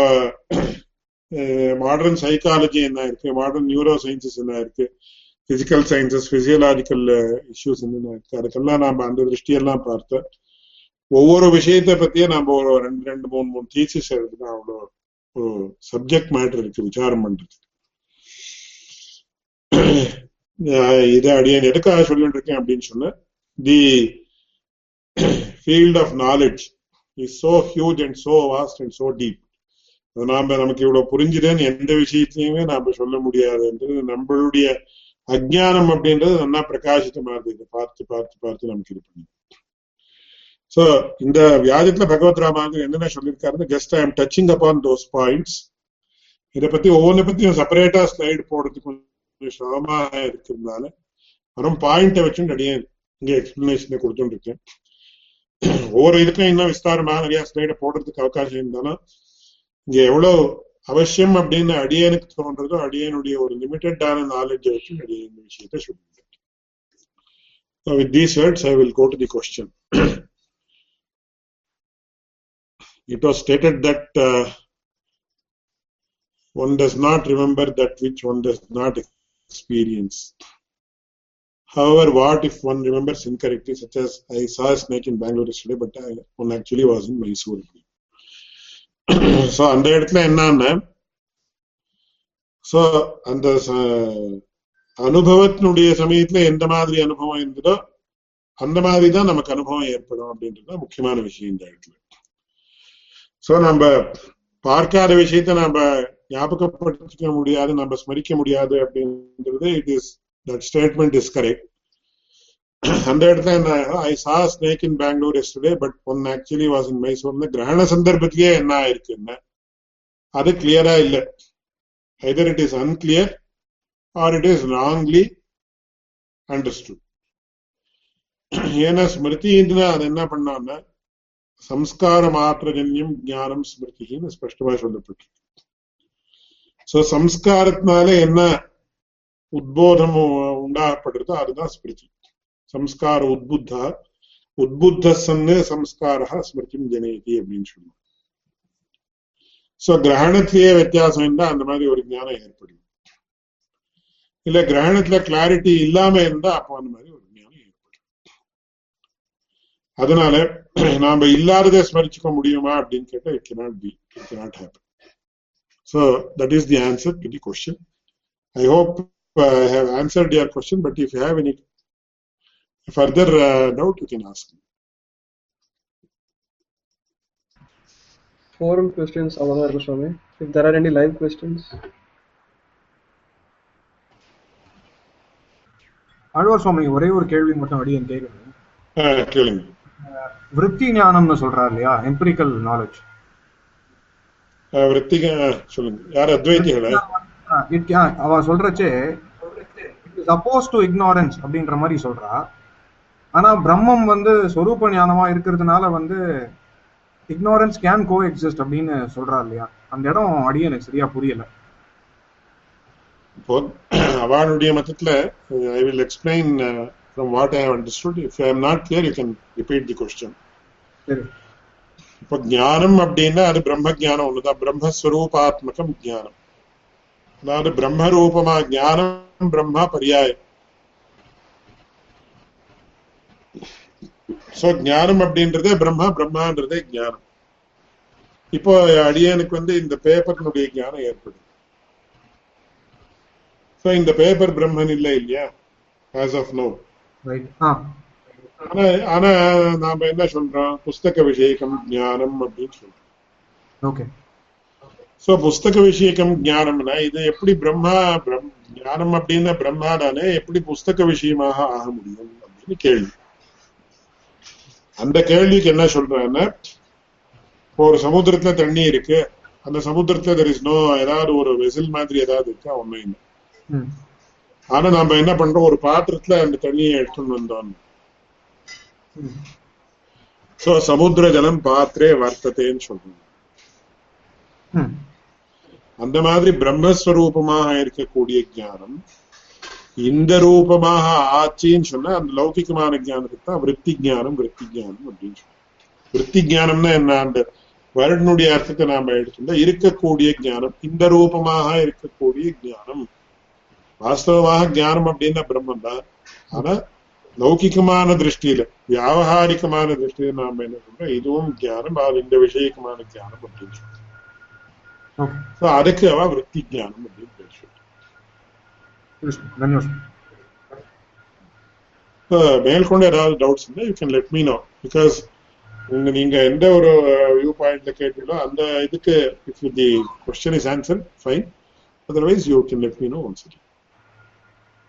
eh, மாடர்ன் சைக்காலஜி என்ன இருக்கு மாடர்ன் நியூரோ சயின்சஸ் என்ன இருக்கு பிசிக்கல் சயின்சஸ் பிசியலாஜிக்கல் இஷ்யூஸ் என்னென்ன அதுக்கெல்லாம் நாம அந்த திருஷ்டியெல்லாம் பார்த்த ஒவ்வொரு விஷயத்தை பத்தியே நம்ம ஒரு ரெண்டு ரெண்டு மூணு மூணு தீசிஸ் எழுதுனா அவ்வளோ ஒரு சப்ஜெக்ட் மேட்டர் இருக்கு விசாரம் பண்றது. இதை அடியன் எதுக்காக சொல்லிட்டு இருக்கேன் அப்படின்னு சொன்ன the field of knowledge is so huge and so vast and so deep நாம நமக்கு இவ்வளவு புரிஞ்சுதுன்னு எந்த விஷயத்தையுமே நாம சொல்ல முடியாதுன்றது நம்மளுடைய அஜானம் அப்படின்றது நல்லா பிரகாசித்தமா இருக்கு பார்த்து பார்த்து பார்த்து நமக்கு இது பண்ணி சோ இந்த வியாஜத்துல பகவத் ராமாங்க என்னென்ன சொல்லியிருக்காருன்னு just I am touching upon those points இதை பத்தி ஒவ்வொன்றை பத்தியும் செப்பரேட்டா ஸ்லைடு போடுறதுக்கு கொஞ்சம் சிரமமாக இருக்கிறதுனால வெறும் பாயிண்டை வச்சு நிறைய இங்க எக்ஸ்பிளனேஷனை கொடுத்துட்டு இருக்கேன் ஒவ்வொரு இதுக்கும் இன்னும் விஸ்தாரமா நிறைய ஸ்லைடை போடுறதுக்கு அவகாசம் இருந்தாலும் இங்க எவ்வளவு அவசியம் அப்படின்னு அடியனுக்கு தோன்றதோ அடியனுடைய ஒரு லிமிட்டடான நாலேஜ் வச்சு அடிய இந்த விஷயத்தை சொல்லுங்க So with these words, I will go to the question. it was stated that uh, one does not remember that which one does not experience. However, what if one remembers incorrectly, such as I saw a snake in Bangalore yesterday, but I, one actually was in Mysore. So அந்த இடத்துல என்னன்னா so அந்த அனுபவத்தினுடைய சமயத்துல எந்த மாதிரி அனுபவம் இருந்ததோ அந்த மாதிரி தான் நமக்கு அனுபவம் ஏற்படும் அப்படின்றது முக்கியமான விஷயம் இந்த இடத்துல. ஸோ நம்ம பார்க்காத விஷயத்த நம்ம ஞாபகப்படுத்திக்க முடியாது நம்ம ஸ்மரிக்க முடியாது அப்படின்றது it is that statement is correct அந்த இடத்துல என்ன I saw snake in Bangalore yesterday but one actually was in மைசூர்னு கிரகண சந்தர்ப்பத்திலேயே என்ன ஆயிருக்குன்னு அது கிளியரா இல்லை either it is unclear or it is wrongly understood ஏன்னா ஸ்மிருதின்னு அது என்ன பண்ணான்னா சம்ஸ்கார மாத்திரஜன்யம் ஞானம் ஸ்மிருதின்னு ஸ்பஷ்டமா சொல்லப்பட்டு சோ சம்ஸ்காரத்தினால என்ன உத்போதம் உண்டாகப்படுறதோ அதுதான் ஸ்மிருதி சம்ஸ்கார உத்புத்த உத்புத்த சன்னு சம்ஸ்கார ஸ்மிருதி ஜனேதி அப்படின்னு சொல்லுவோம் சோ கிரகணத்திலேயே வித்தியாசம் இருந்தா அந்த மாதிரி ஒரு ஞானம் ஏற்படும். இல்ல கிரகணத்துல கிளாரிட்டி இல்லாம இருந்தா அப்போ அந்த மாதிரி ஒரு ஞானம் ஏற்படும். அதனால நாம இல்லாததை ஸ்மரிச்சுக்க முடியுமா அப்படின்னு கேட்டா it cannot be it cannot happen So that is the answer to the question. I hope uh, I have answered your question, but if you have any further uh, doubt, you can ask. Forum questions, Avadar Goswami. If there are any live questions. Azhwar Swami ஒரே ஒரு கேள்வி மட்டும் அடியன் கேட்கணும் கேளுங்க. விருத்தி ஞானம்னு சொல்றாரு இல்லையா? எம்பிரிக்கல் நாலேஜ் சொல்லுங்க. யார் அவ சொல்றச்சே சப்போஸ் டு இக்னாரன்ஸ் அப்படின்ற மாதிரி சொல்றா. ஆனா பிரம்மம் வந்து சொரூப ஞானமா இருக்கிறதுனால வந்து இக்னாரன்ஸ் கேன் கோ எக்ஸிஸ்ட் அப்படின்னு சொல்றா இல்லையா? அந்த இடம் அடியே எனக்கு சரியா புரியல. இப்போ அவளுடைய மதத்துல I will explain what I have understood if I am not clear you can repeat the question சரி. இப்போ ஞானம் அப்படின்னா அது பிரம்ம ஜானம் ஒண்ணுதான் பிரம்மஸ்வரூபாத்மகம் ஜானம் அதாவது பிரம்ம ரூபமா ஞானம் பிரம்மா பரியாயம். சோ ஞானம் அப்படின்றதே பிரம்மா பிரம்மான்றதே ஞானம். இப்போ அடியனுக்கு வந்து இந்த பேப்பர்னுடைய ஞானம் ஏற்படும் சோ இந்த பேப்பர் பிரம்மன் இல்லை இல்லையா? ஆஸ் ஆஃப் நோ ஆனா ஆனா நாம என்ன சொல்றோம்? புஸ்தக விஷயக்கம் ஞானம் அப்படின்னு சொல்றோம். ஓகே சோ புஸ்தக விஷயக்கம் ஞானம்னா இது எப்படி பிரம்மா பிரம் ஞானம் அப்படின்னா பிரம்மா தானே எப்படி புஸ்தக விஷயமாக ஆக முடியும் அப்படின்னு கேள்வி. அந்த கேள்விக்கு என்ன சொல்றாங்கன்னா இப்போ ஒரு சமுத்திரத்துல தண்ணி இருக்கு. அந்த சமுத்திரத்துல தெர் இஸ் நோ ஏதாவது ஒரு வெசில் மாதிரி ஏதாவது இருக்கா? ஒண்ணும் இல்லை. ஆனா நாம என்ன பண்றோம்? ஒரு பாத்திரத்துல அந்த தண்ணியை எடுத்துன்னு வந்தோம். சோ சமுத்திர ஜலம் பாத்திரே வர்த்ததேன்னு சொல்றோம். அந்த மாதிரி பிரம்மஸ்வரூபமாக இருக்கக்கூடிய ஞானம் இந்த ரூபமாக ஆச்சின்னு சொன்னா அந்த லௌகிகமான ஞானத்துக்கு தான் விற்பி ஞானம் விற்பி ஞானம் அப்படின்னு சொல்றோம் விற்பி ஞானம்னா என்ன அந்த வருடனுடைய அர்த்தத்தை நாம எடுத்துட்டா இருக்கக்கூடிய ஞானம் இந்த ரூபமாக இருக்கக்கூடிய ஞானம் வாஸ்தவமாக ஞானம் அப்படின்னா பிரம்மம் தான் ஆனா லௌகிகமான திருஷ்டியில வியாவகாரிகமான திருஷ்டியில நாம என்ன சொல்றோம் இதுவும் ஞானம் அது இந்த விஷயக்கமான ஞானம் அப்படின்னு சொல்றோம் ஓகே So, அதுக்கு அவ விற்பி ஞானம் அப்படின்னு பேர் சொல்றோம் தன்யோஸ் இப்போ மேற்கொண்டு ஏதாவது டவுட்ஸ் இருந்தால் you can let me know because நீங்க எந்த ஒரு வியூ பாயிண்ட்ல கேட்டீங்களோ அந்த இதுக்கு if the question is answer fine otherwise you can let me know once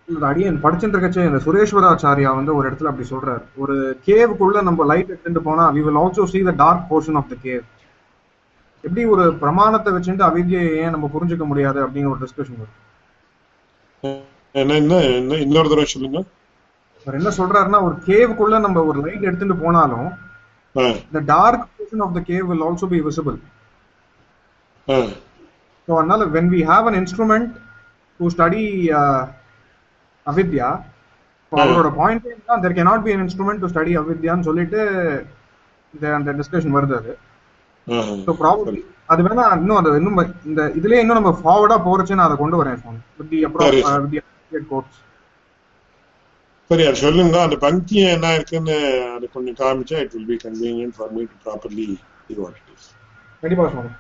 இந்த அடியன் படிச்சுட்டு இருக்கச்சே இந்த சுரேஸ்வராச்சாரியா வந்து ஒரு இடத்துல அப்படி சொல்றாரு. ஒரு கேவுக்குள்ள நம்ம லைட் எடுத்துட்டு போனா we will also see the dark portion of the cave எப்படி ஒரு பிரமாணத்தை வச்சுட்டு அவித்யை ஏன் நம்ம புரிஞ்சுக்க முடியாது அப்படின்னு ஒரு டிஸ்கஷன் வரும். என்ன என்ன இன்னொரு தடவை சொல்லுங்க. அவர் என்ன சொல்றாருன்னா ஒரு கேவுக்குள்ள நம்ம ஒரு லைட் எடுத்துட்டு போனாலும் the dark portion of the cave will also be visible. Ah. So அதனால we have an instrument to study uh, அவித்யா அவரோட பாயிண்ட் தான் there cannot be an instrument to study அவித்யான்னு சொல்லிட்டு அந்த டிஸ்கஷன் வருது அது. ஸோ ப்ராபப்ளி அது வேணா இன்னும் அது இன்னும் இந்த இதுலயே இன்னும் நம்ம ஃபார்வர்டா போறச்சு நான் அதை கொண்டு வரேன் சுவாமி வித் தி சரி. அப்ரோச் வித் தி கோர்ஸ் சரி அது சொல்லுங்க அந்த பங்கி என்ன இருக்குன்னு அது கொஞ்சம் காமிச்சா it will be convenient for me to properly இது வாட் இட் இஸ் கண்டிப்பா சுவாமி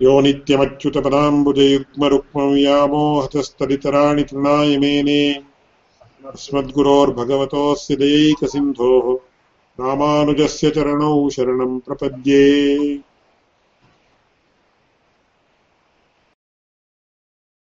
यो नित्यमच्युतपदाम्बुजयुग्मरुक्मं यामोहतस्तदितराणि तृणाय मेने अस्मद्गुरोर्भगवतोऽस्य दयैकसिन्धोः रामानुजस्य चरणौ शरणं प्रपद्ये